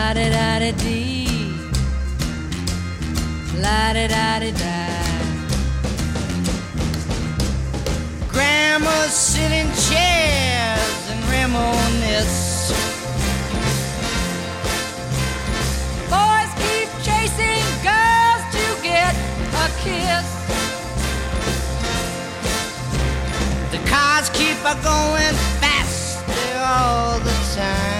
La da da da dee. La da da da da. Grandmas sit in chairs and reminisce. Boys keep chasing girls to get a kiss. The cars keep a going faster all the time.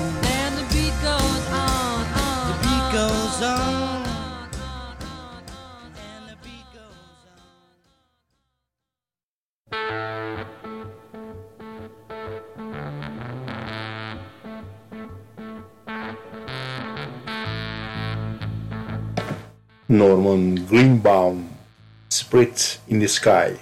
Goes on. Norman Greenbaum, Sprit in the Sky.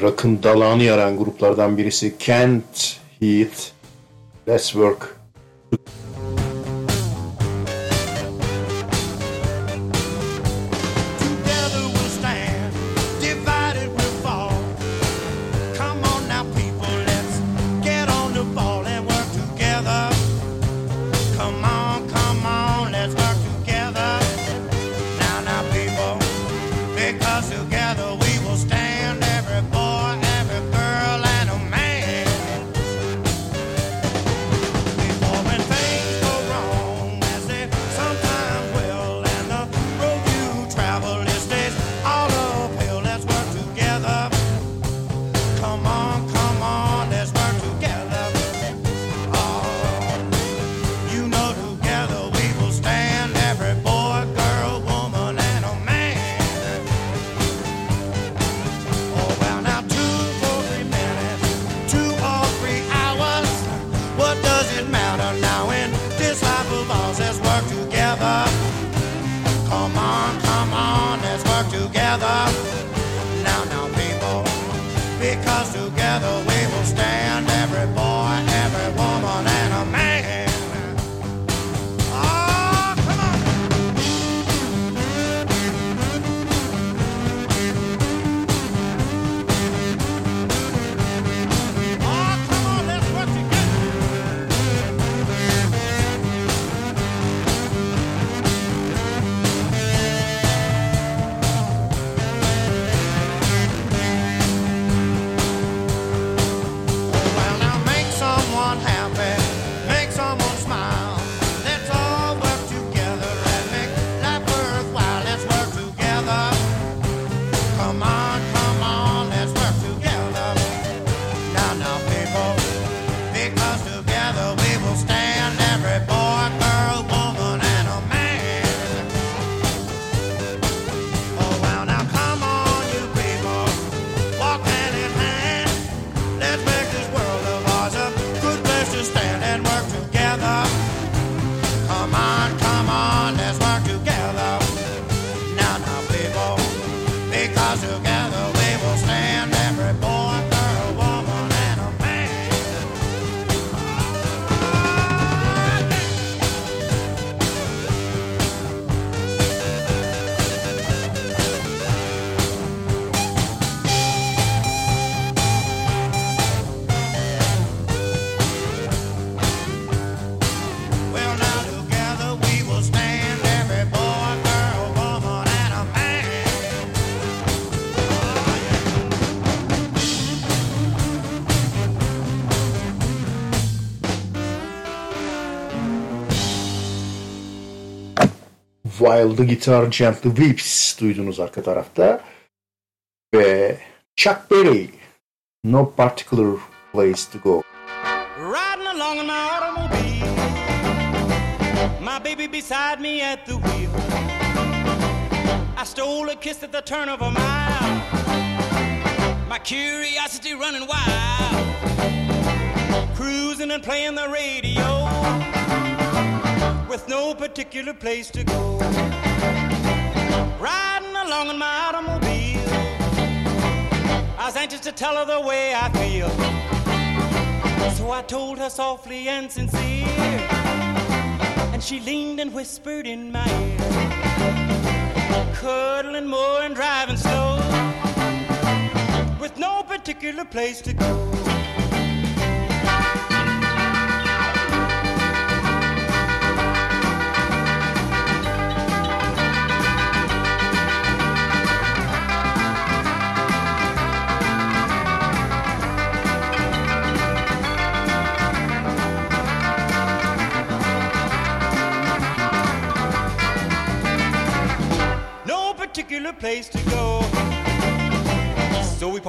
rock'ın dalağını yaran gruplardan birisi Kent Heat Let's Work While the Guitar Gently Weeps duydunuz arka tarafta. Ve Chuck Berry No Particular Place to Go. Riding along in my automobile My baby beside me at the wheel I stole a kiss at the turn of a mile My curiosity running wild Cruising and playing the radio with no particular place to go. Anxious to tell her the way I feel. So I told her softly and sincere. And she leaned and whispered in my ear. Cuddling more and driving slow. With no particular place to go.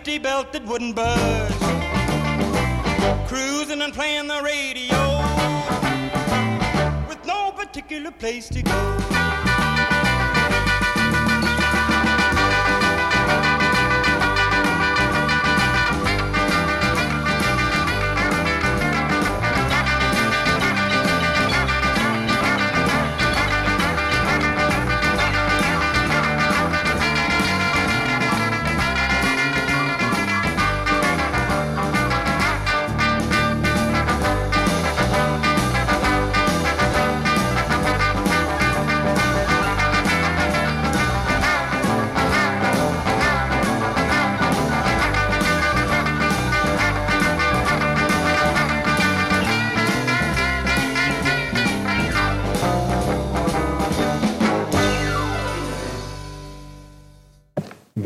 50 belted wooden birds cruising and playing the radio with no particular place to go.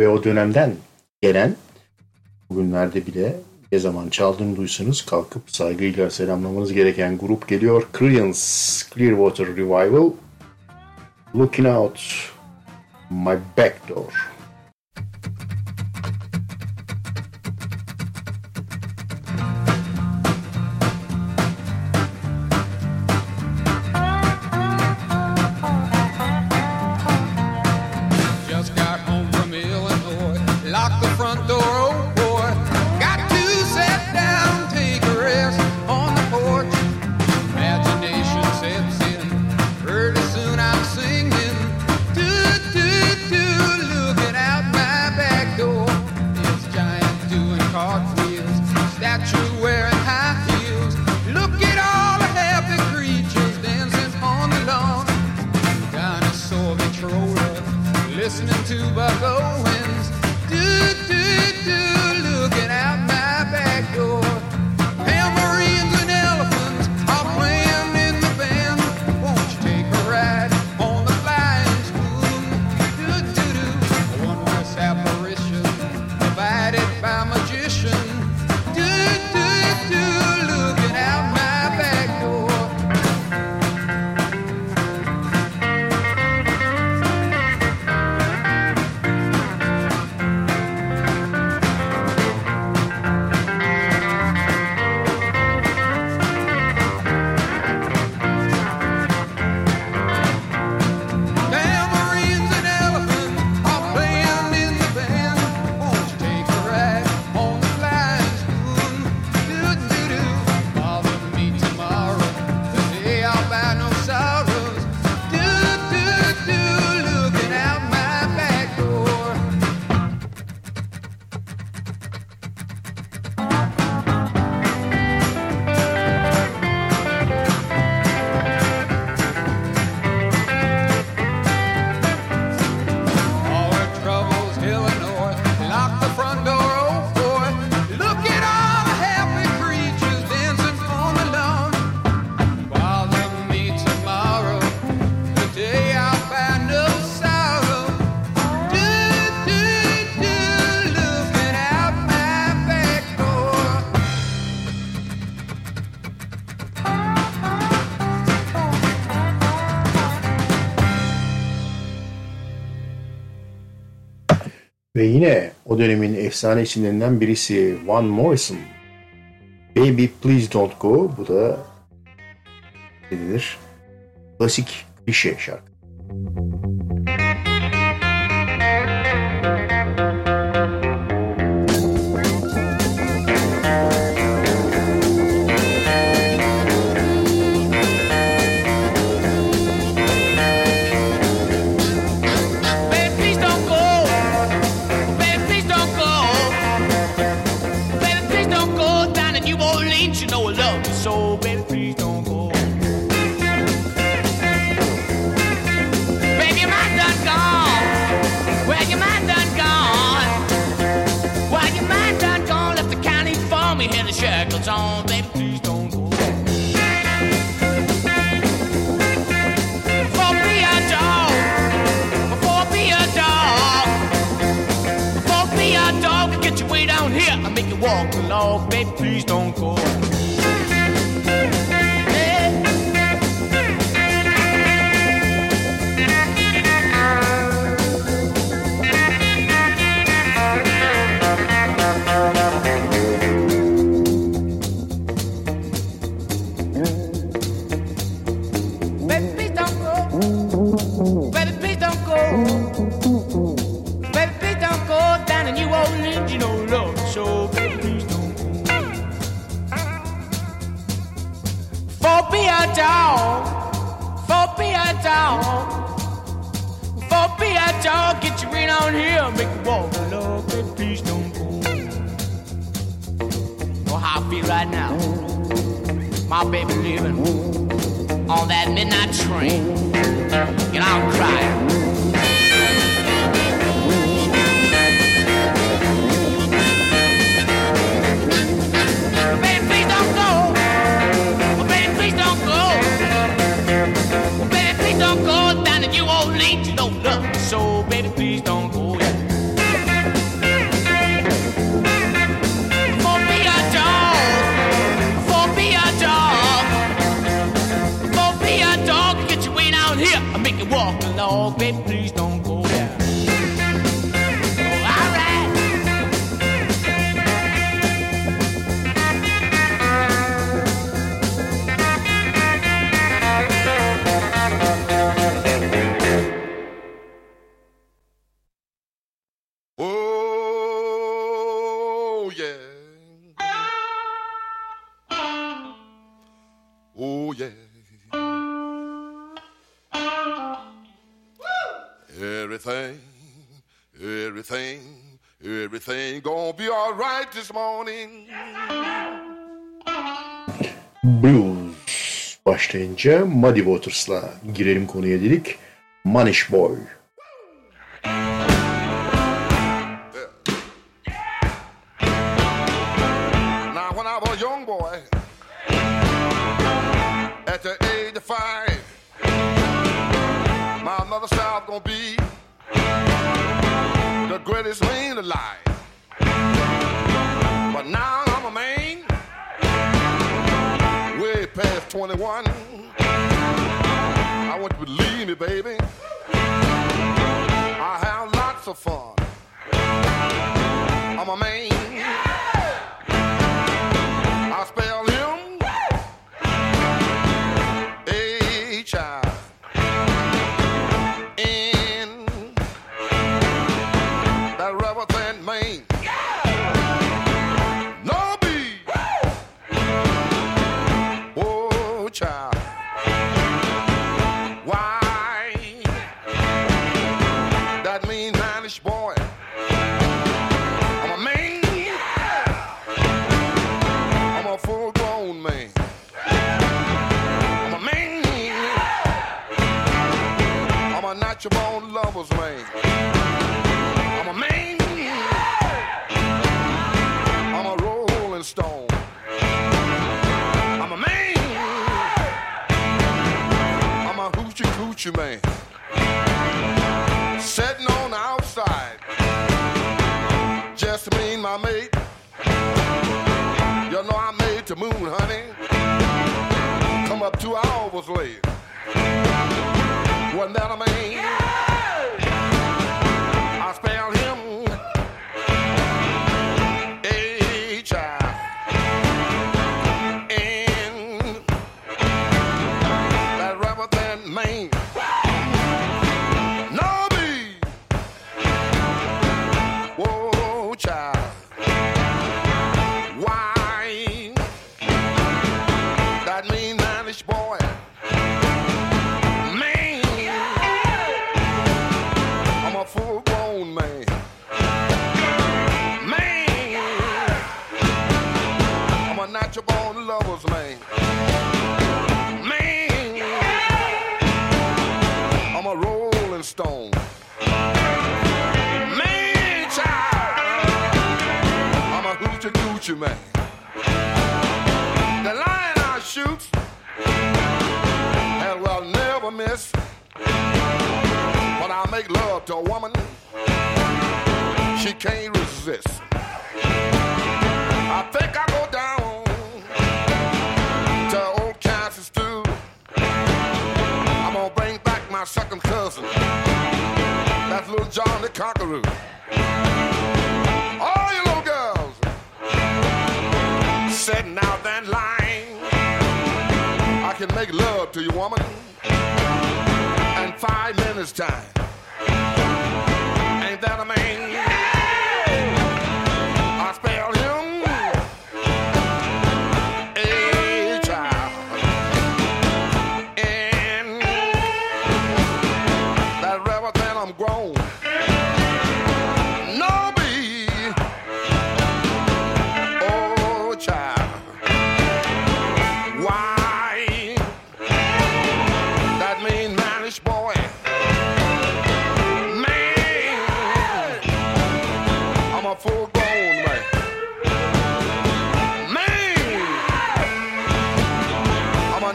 Ve o dönemden gelen bugünlerde bile ne zaman çaldığını duysanız kalkıp saygıyla selamlamanız gereken grup geliyor. Creedence Clearwater Revival Looking Out My Back Door. Ve yine o dönemin efsane isimlerinden birisi Van Morrison. Baby Please Don't Go bu da ne denir? Klasik klişe şarkı. my baby leaving on that midnight train, and I'm crying. this morning. Blues başlayınca Muddy Waters'la girelim konuya dedik. Manish Boy. gonna be 21. I want you to believe me, baby. I have lots of fun. make love to a woman she can't resist. I think I go down to old Kansas too. I'm gonna bring back my second cousin, that's little John the Conqueror. All you little girls setting out that line. I can make love to you, woman, in five minutes time.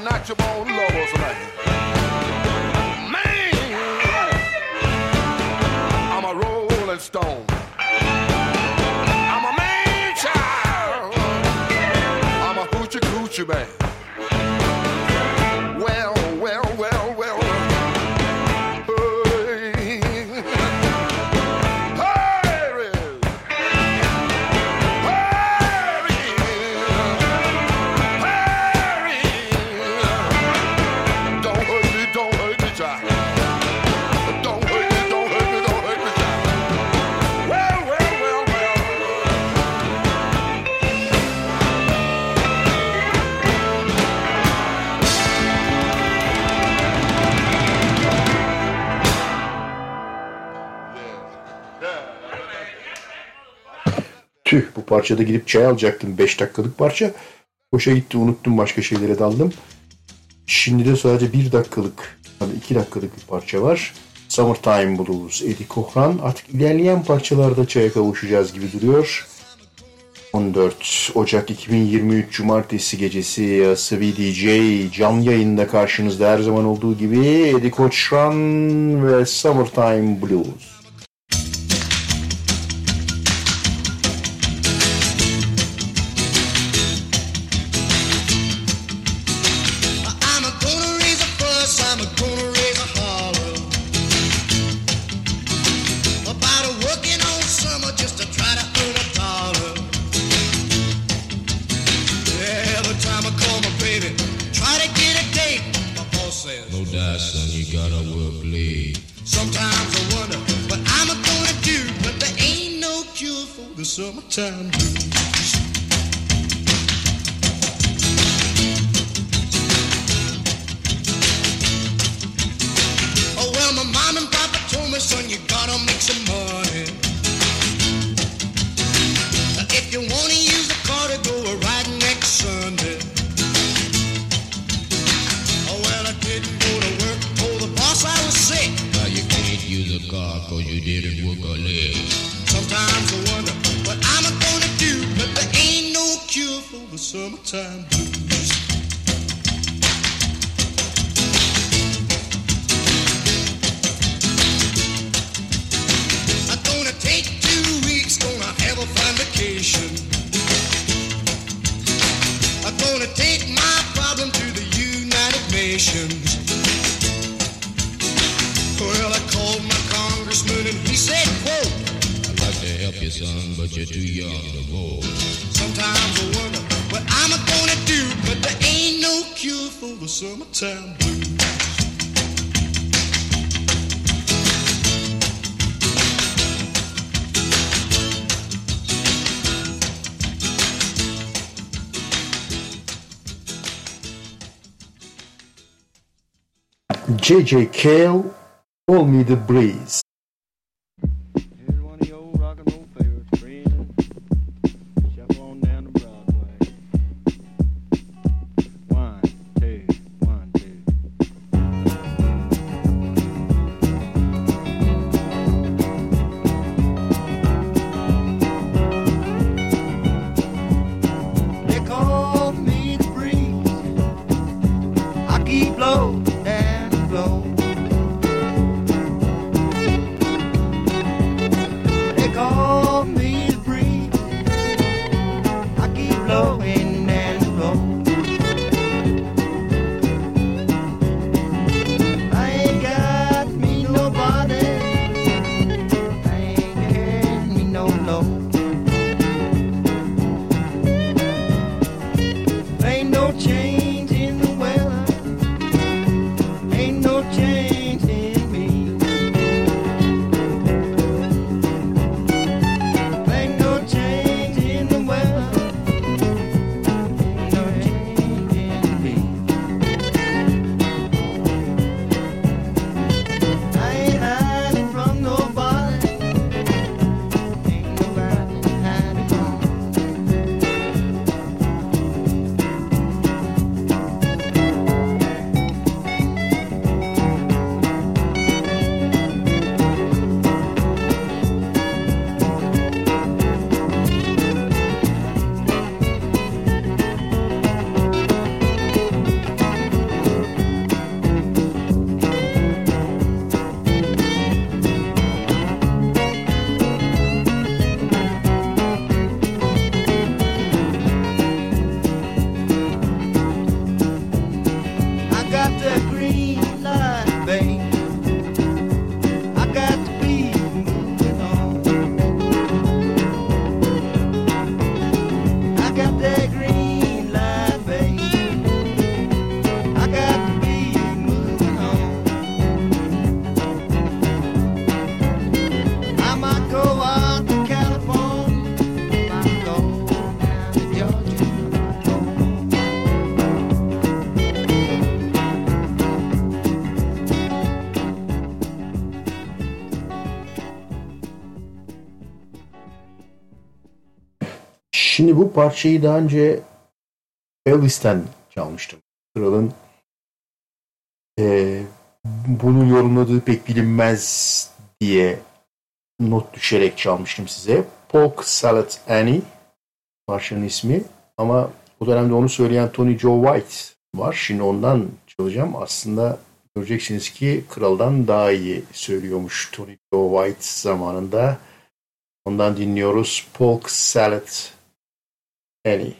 not your own lovers like Man, I'm a rolling stone. I'm a man child. I'm a hoochie coochie man. parçada gidip çay alacaktım 5 dakikalık parça. Boşa gitti unuttum başka şeylere daldım. Şimdi de sadece 1 dakikalık yani 2 dakikalık bir parça var. Summertime Blues Eddie Cochran. Artık ilerleyen parçalarda çaya kavuşacağız gibi duruyor. 14 Ocak 2023 Cumartesi gecesi Sıvi DJ canlı yayında karşınızda her zaman olduğu gibi Eddie Cochran ve Summertime Blues. Yeah. J.J. Kale, Call Me the Breeze. Bu parçayı daha önce Elvis'ten çalmıştım. Kralın eee, bunu yorumladığı pek bilinmez diye not düşerek çalmıştım size. Polk Salad Annie parçanın ismi. Ama o dönemde onu söyleyen Tony Joe White var. Şimdi ondan çalacağım. Aslında göreceksiniz ki kraldan daha iyi söylüyormuş Tony Joe White zamanında. Ondan dinliyoruz Polk Salad Hmm. Annie.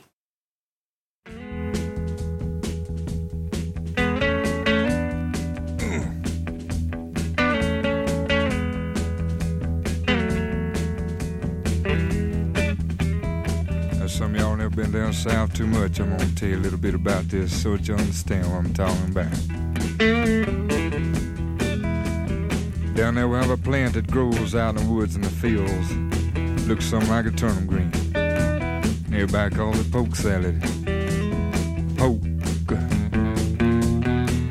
Now, some of y'all never been down south too much. I'm gonna tell you a little bit about this so that you understand what I'm talking about. Down there we have a plant that grows out in the woods and the fields. Looks something like a turnip green. Everybody calls it poke salad. Poke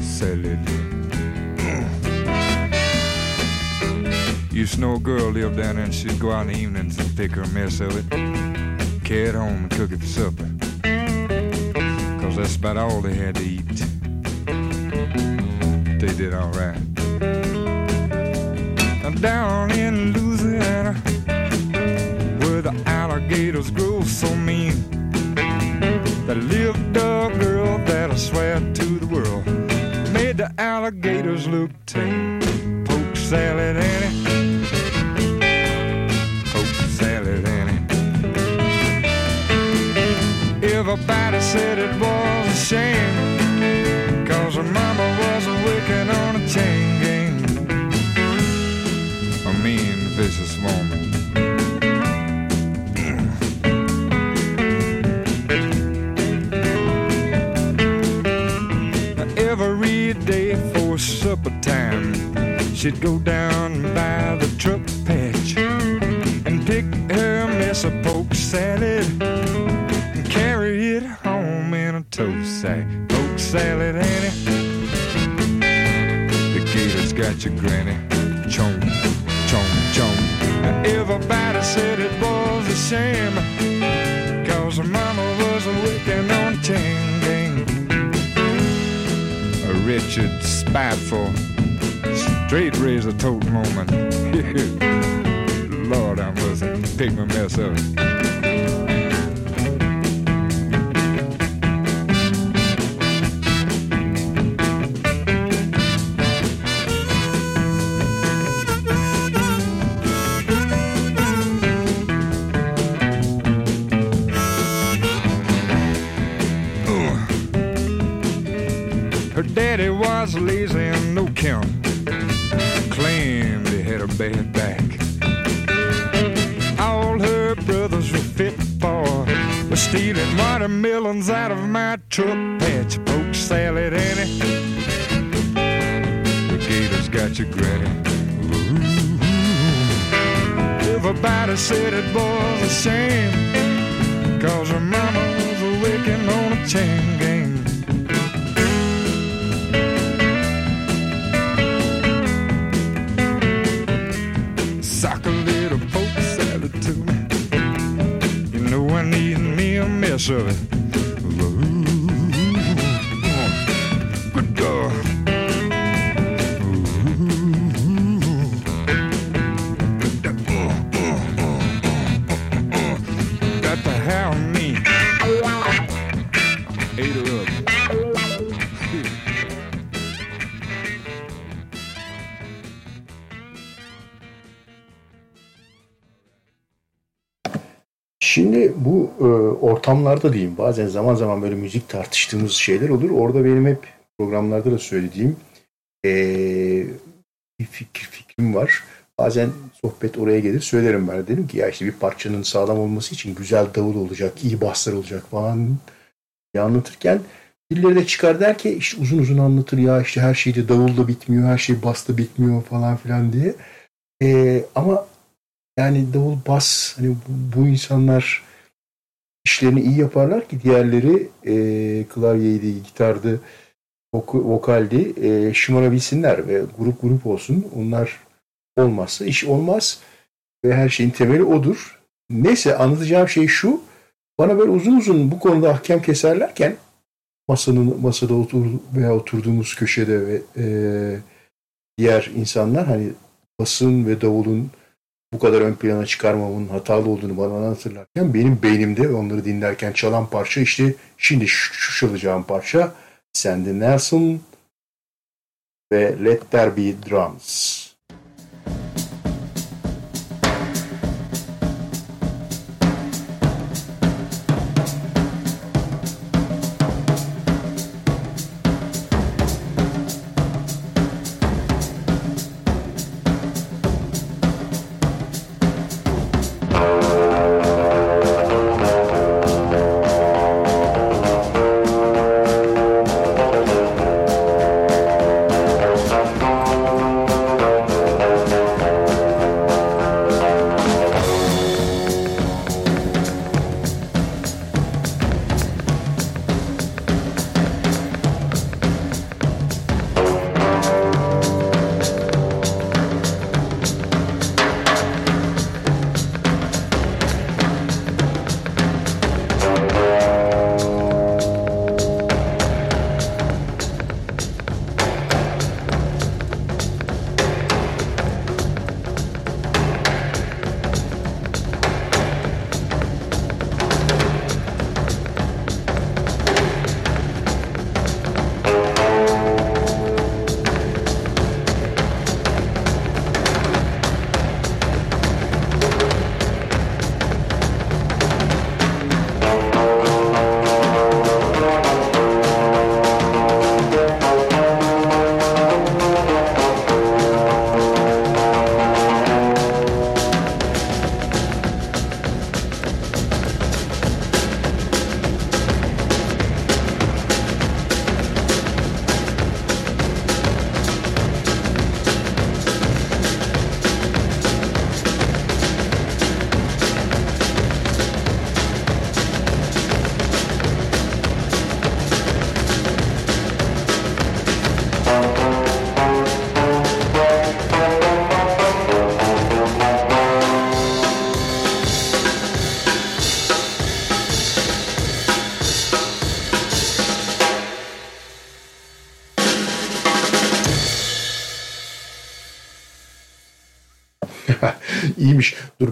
salad. Used to know a girl lived down there and she'd go out in the evenings and pick her a mess of it carry it home and cook it for supper. Cause that's about all they had to eat. They did alright. Down in Louisiana, the alligators grow so mean, lived a girl that I swear to the world made the alligators look tame. Poke salad Annie. Poke salad Annie. Everybody said it was a shame She'd go down straight razor toting woman. Lord, I must pick my mess up. Said it was a shame. Ortamlarda diyeyim bazen zaman zaman böyle müzik tartıştığımız şeyler olur. Orada benim hep programlarda da söylediğim e, bir fikir, fikrim var. Bazen sohbet oraya gelir söylerim ben. Dedim ki ya işte bir parçanın sağlam olması için güzel davul olacak, iyi baslar olacak falan diye anlatırken birileri de çıkar der ki işte uzun uzun anlatır ya işte her şey de davulla bitmiyor, her şey basla bitmiyor falan filan diye. E, ama yani davul bas hani bu, bu insanlar işlerini iyi yaparlar ki diğerleri e, klavyeydi, gitardı, vok- vokaldi e, şımarabilsinler ve grup grup olsun. Onlar olmazsa iş olmaz ve her şeyin temeli odur. Neyse anlatacağım şey şu. Bana böyle uzun uzun bu konuda ahkam keserlerken masanın masada otur veya oturduğumuz köşede ve e, diğer insanlar hani basın ve davulun bu kadar ön plana çıkarmamın hatalı olduğunu bana anlatırlarken benim beynimde onları dinlerken çalan parça işte şimdi şu, çalacağım parça Sandy Nelson ve Let There Be Drums.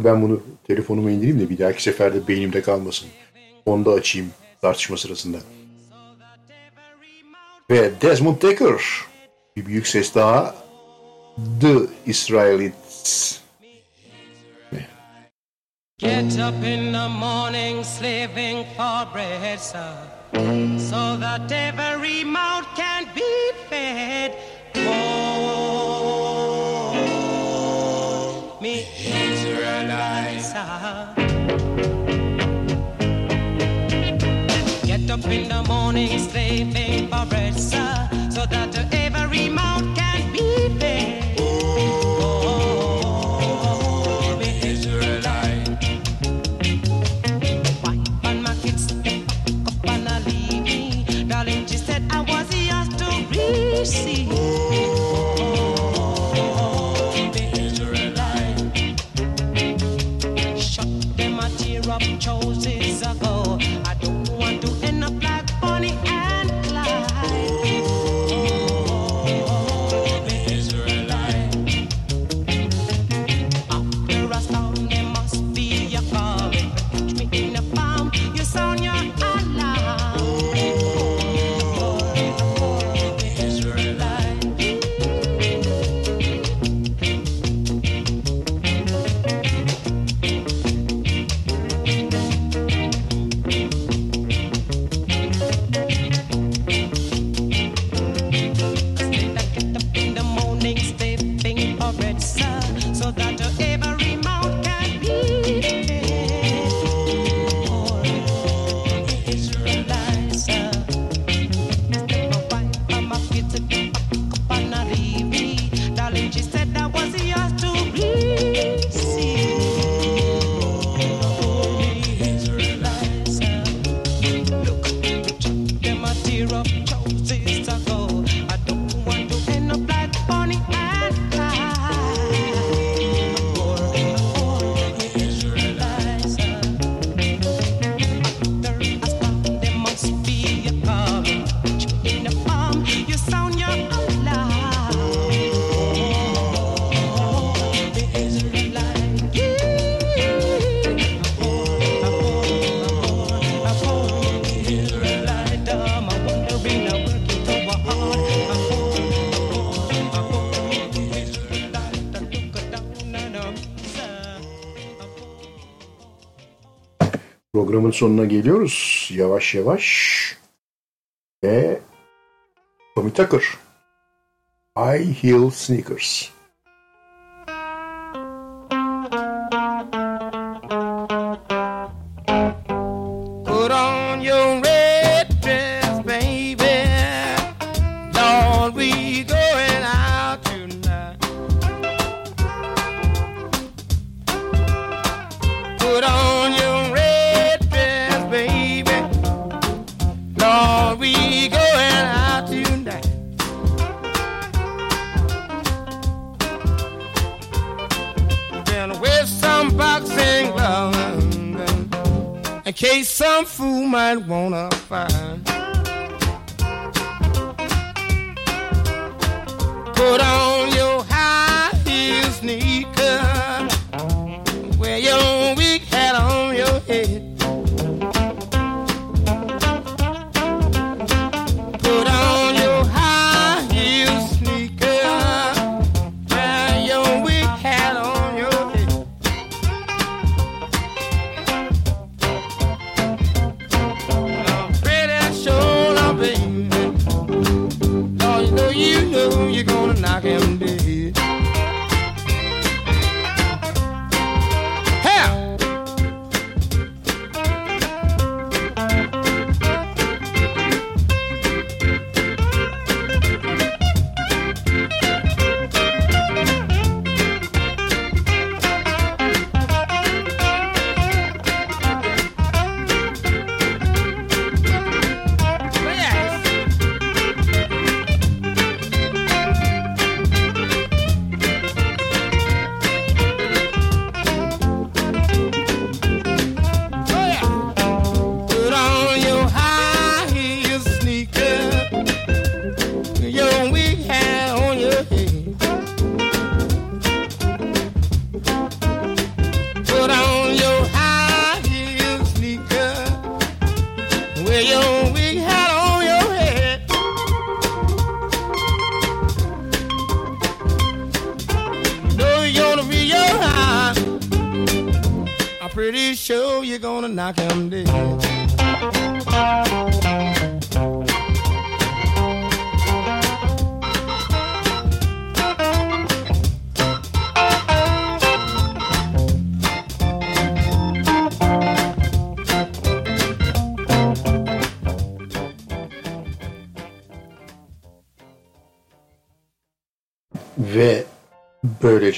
Ben bunu telefonuma indireyim de bir dahaki seferde beynimde kalmasın. Onu da açayım tartışma sırasında. Ve Desmond Dekker. Bir büyük ses daha. The Israelites. Get up in the morning slaving for bread, sir, programın sonuna geliyoruz yavaş yavaş. Ve Tommy Tucker, High Heel Sneakers.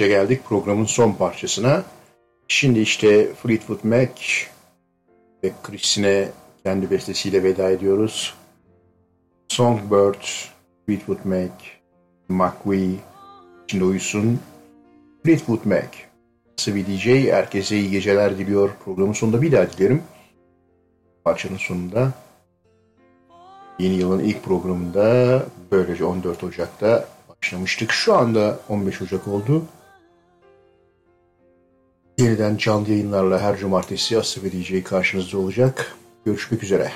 böylece geldik programın son parçasına. Şimdi işte Fleetwood Mac ve Chris'ine kendi bestesiyle veda ediyoruz. Songbird, Fleetwood Mac, McVie, içinde uyusun. Fleetwood Mac. Sıvı DJ, herkese iyi geceler diliyor. Programın sonunda bir daha dilerim. Parçanın sonunda yeni yılın ilk programında böylece 14 Ocak'ta başlamıştık. Şu anda 15 Ocak oldu. Yeniden canlı yayınlarla her cumartesi Aslı ve karşınızda olacak. Görüşmek üzere.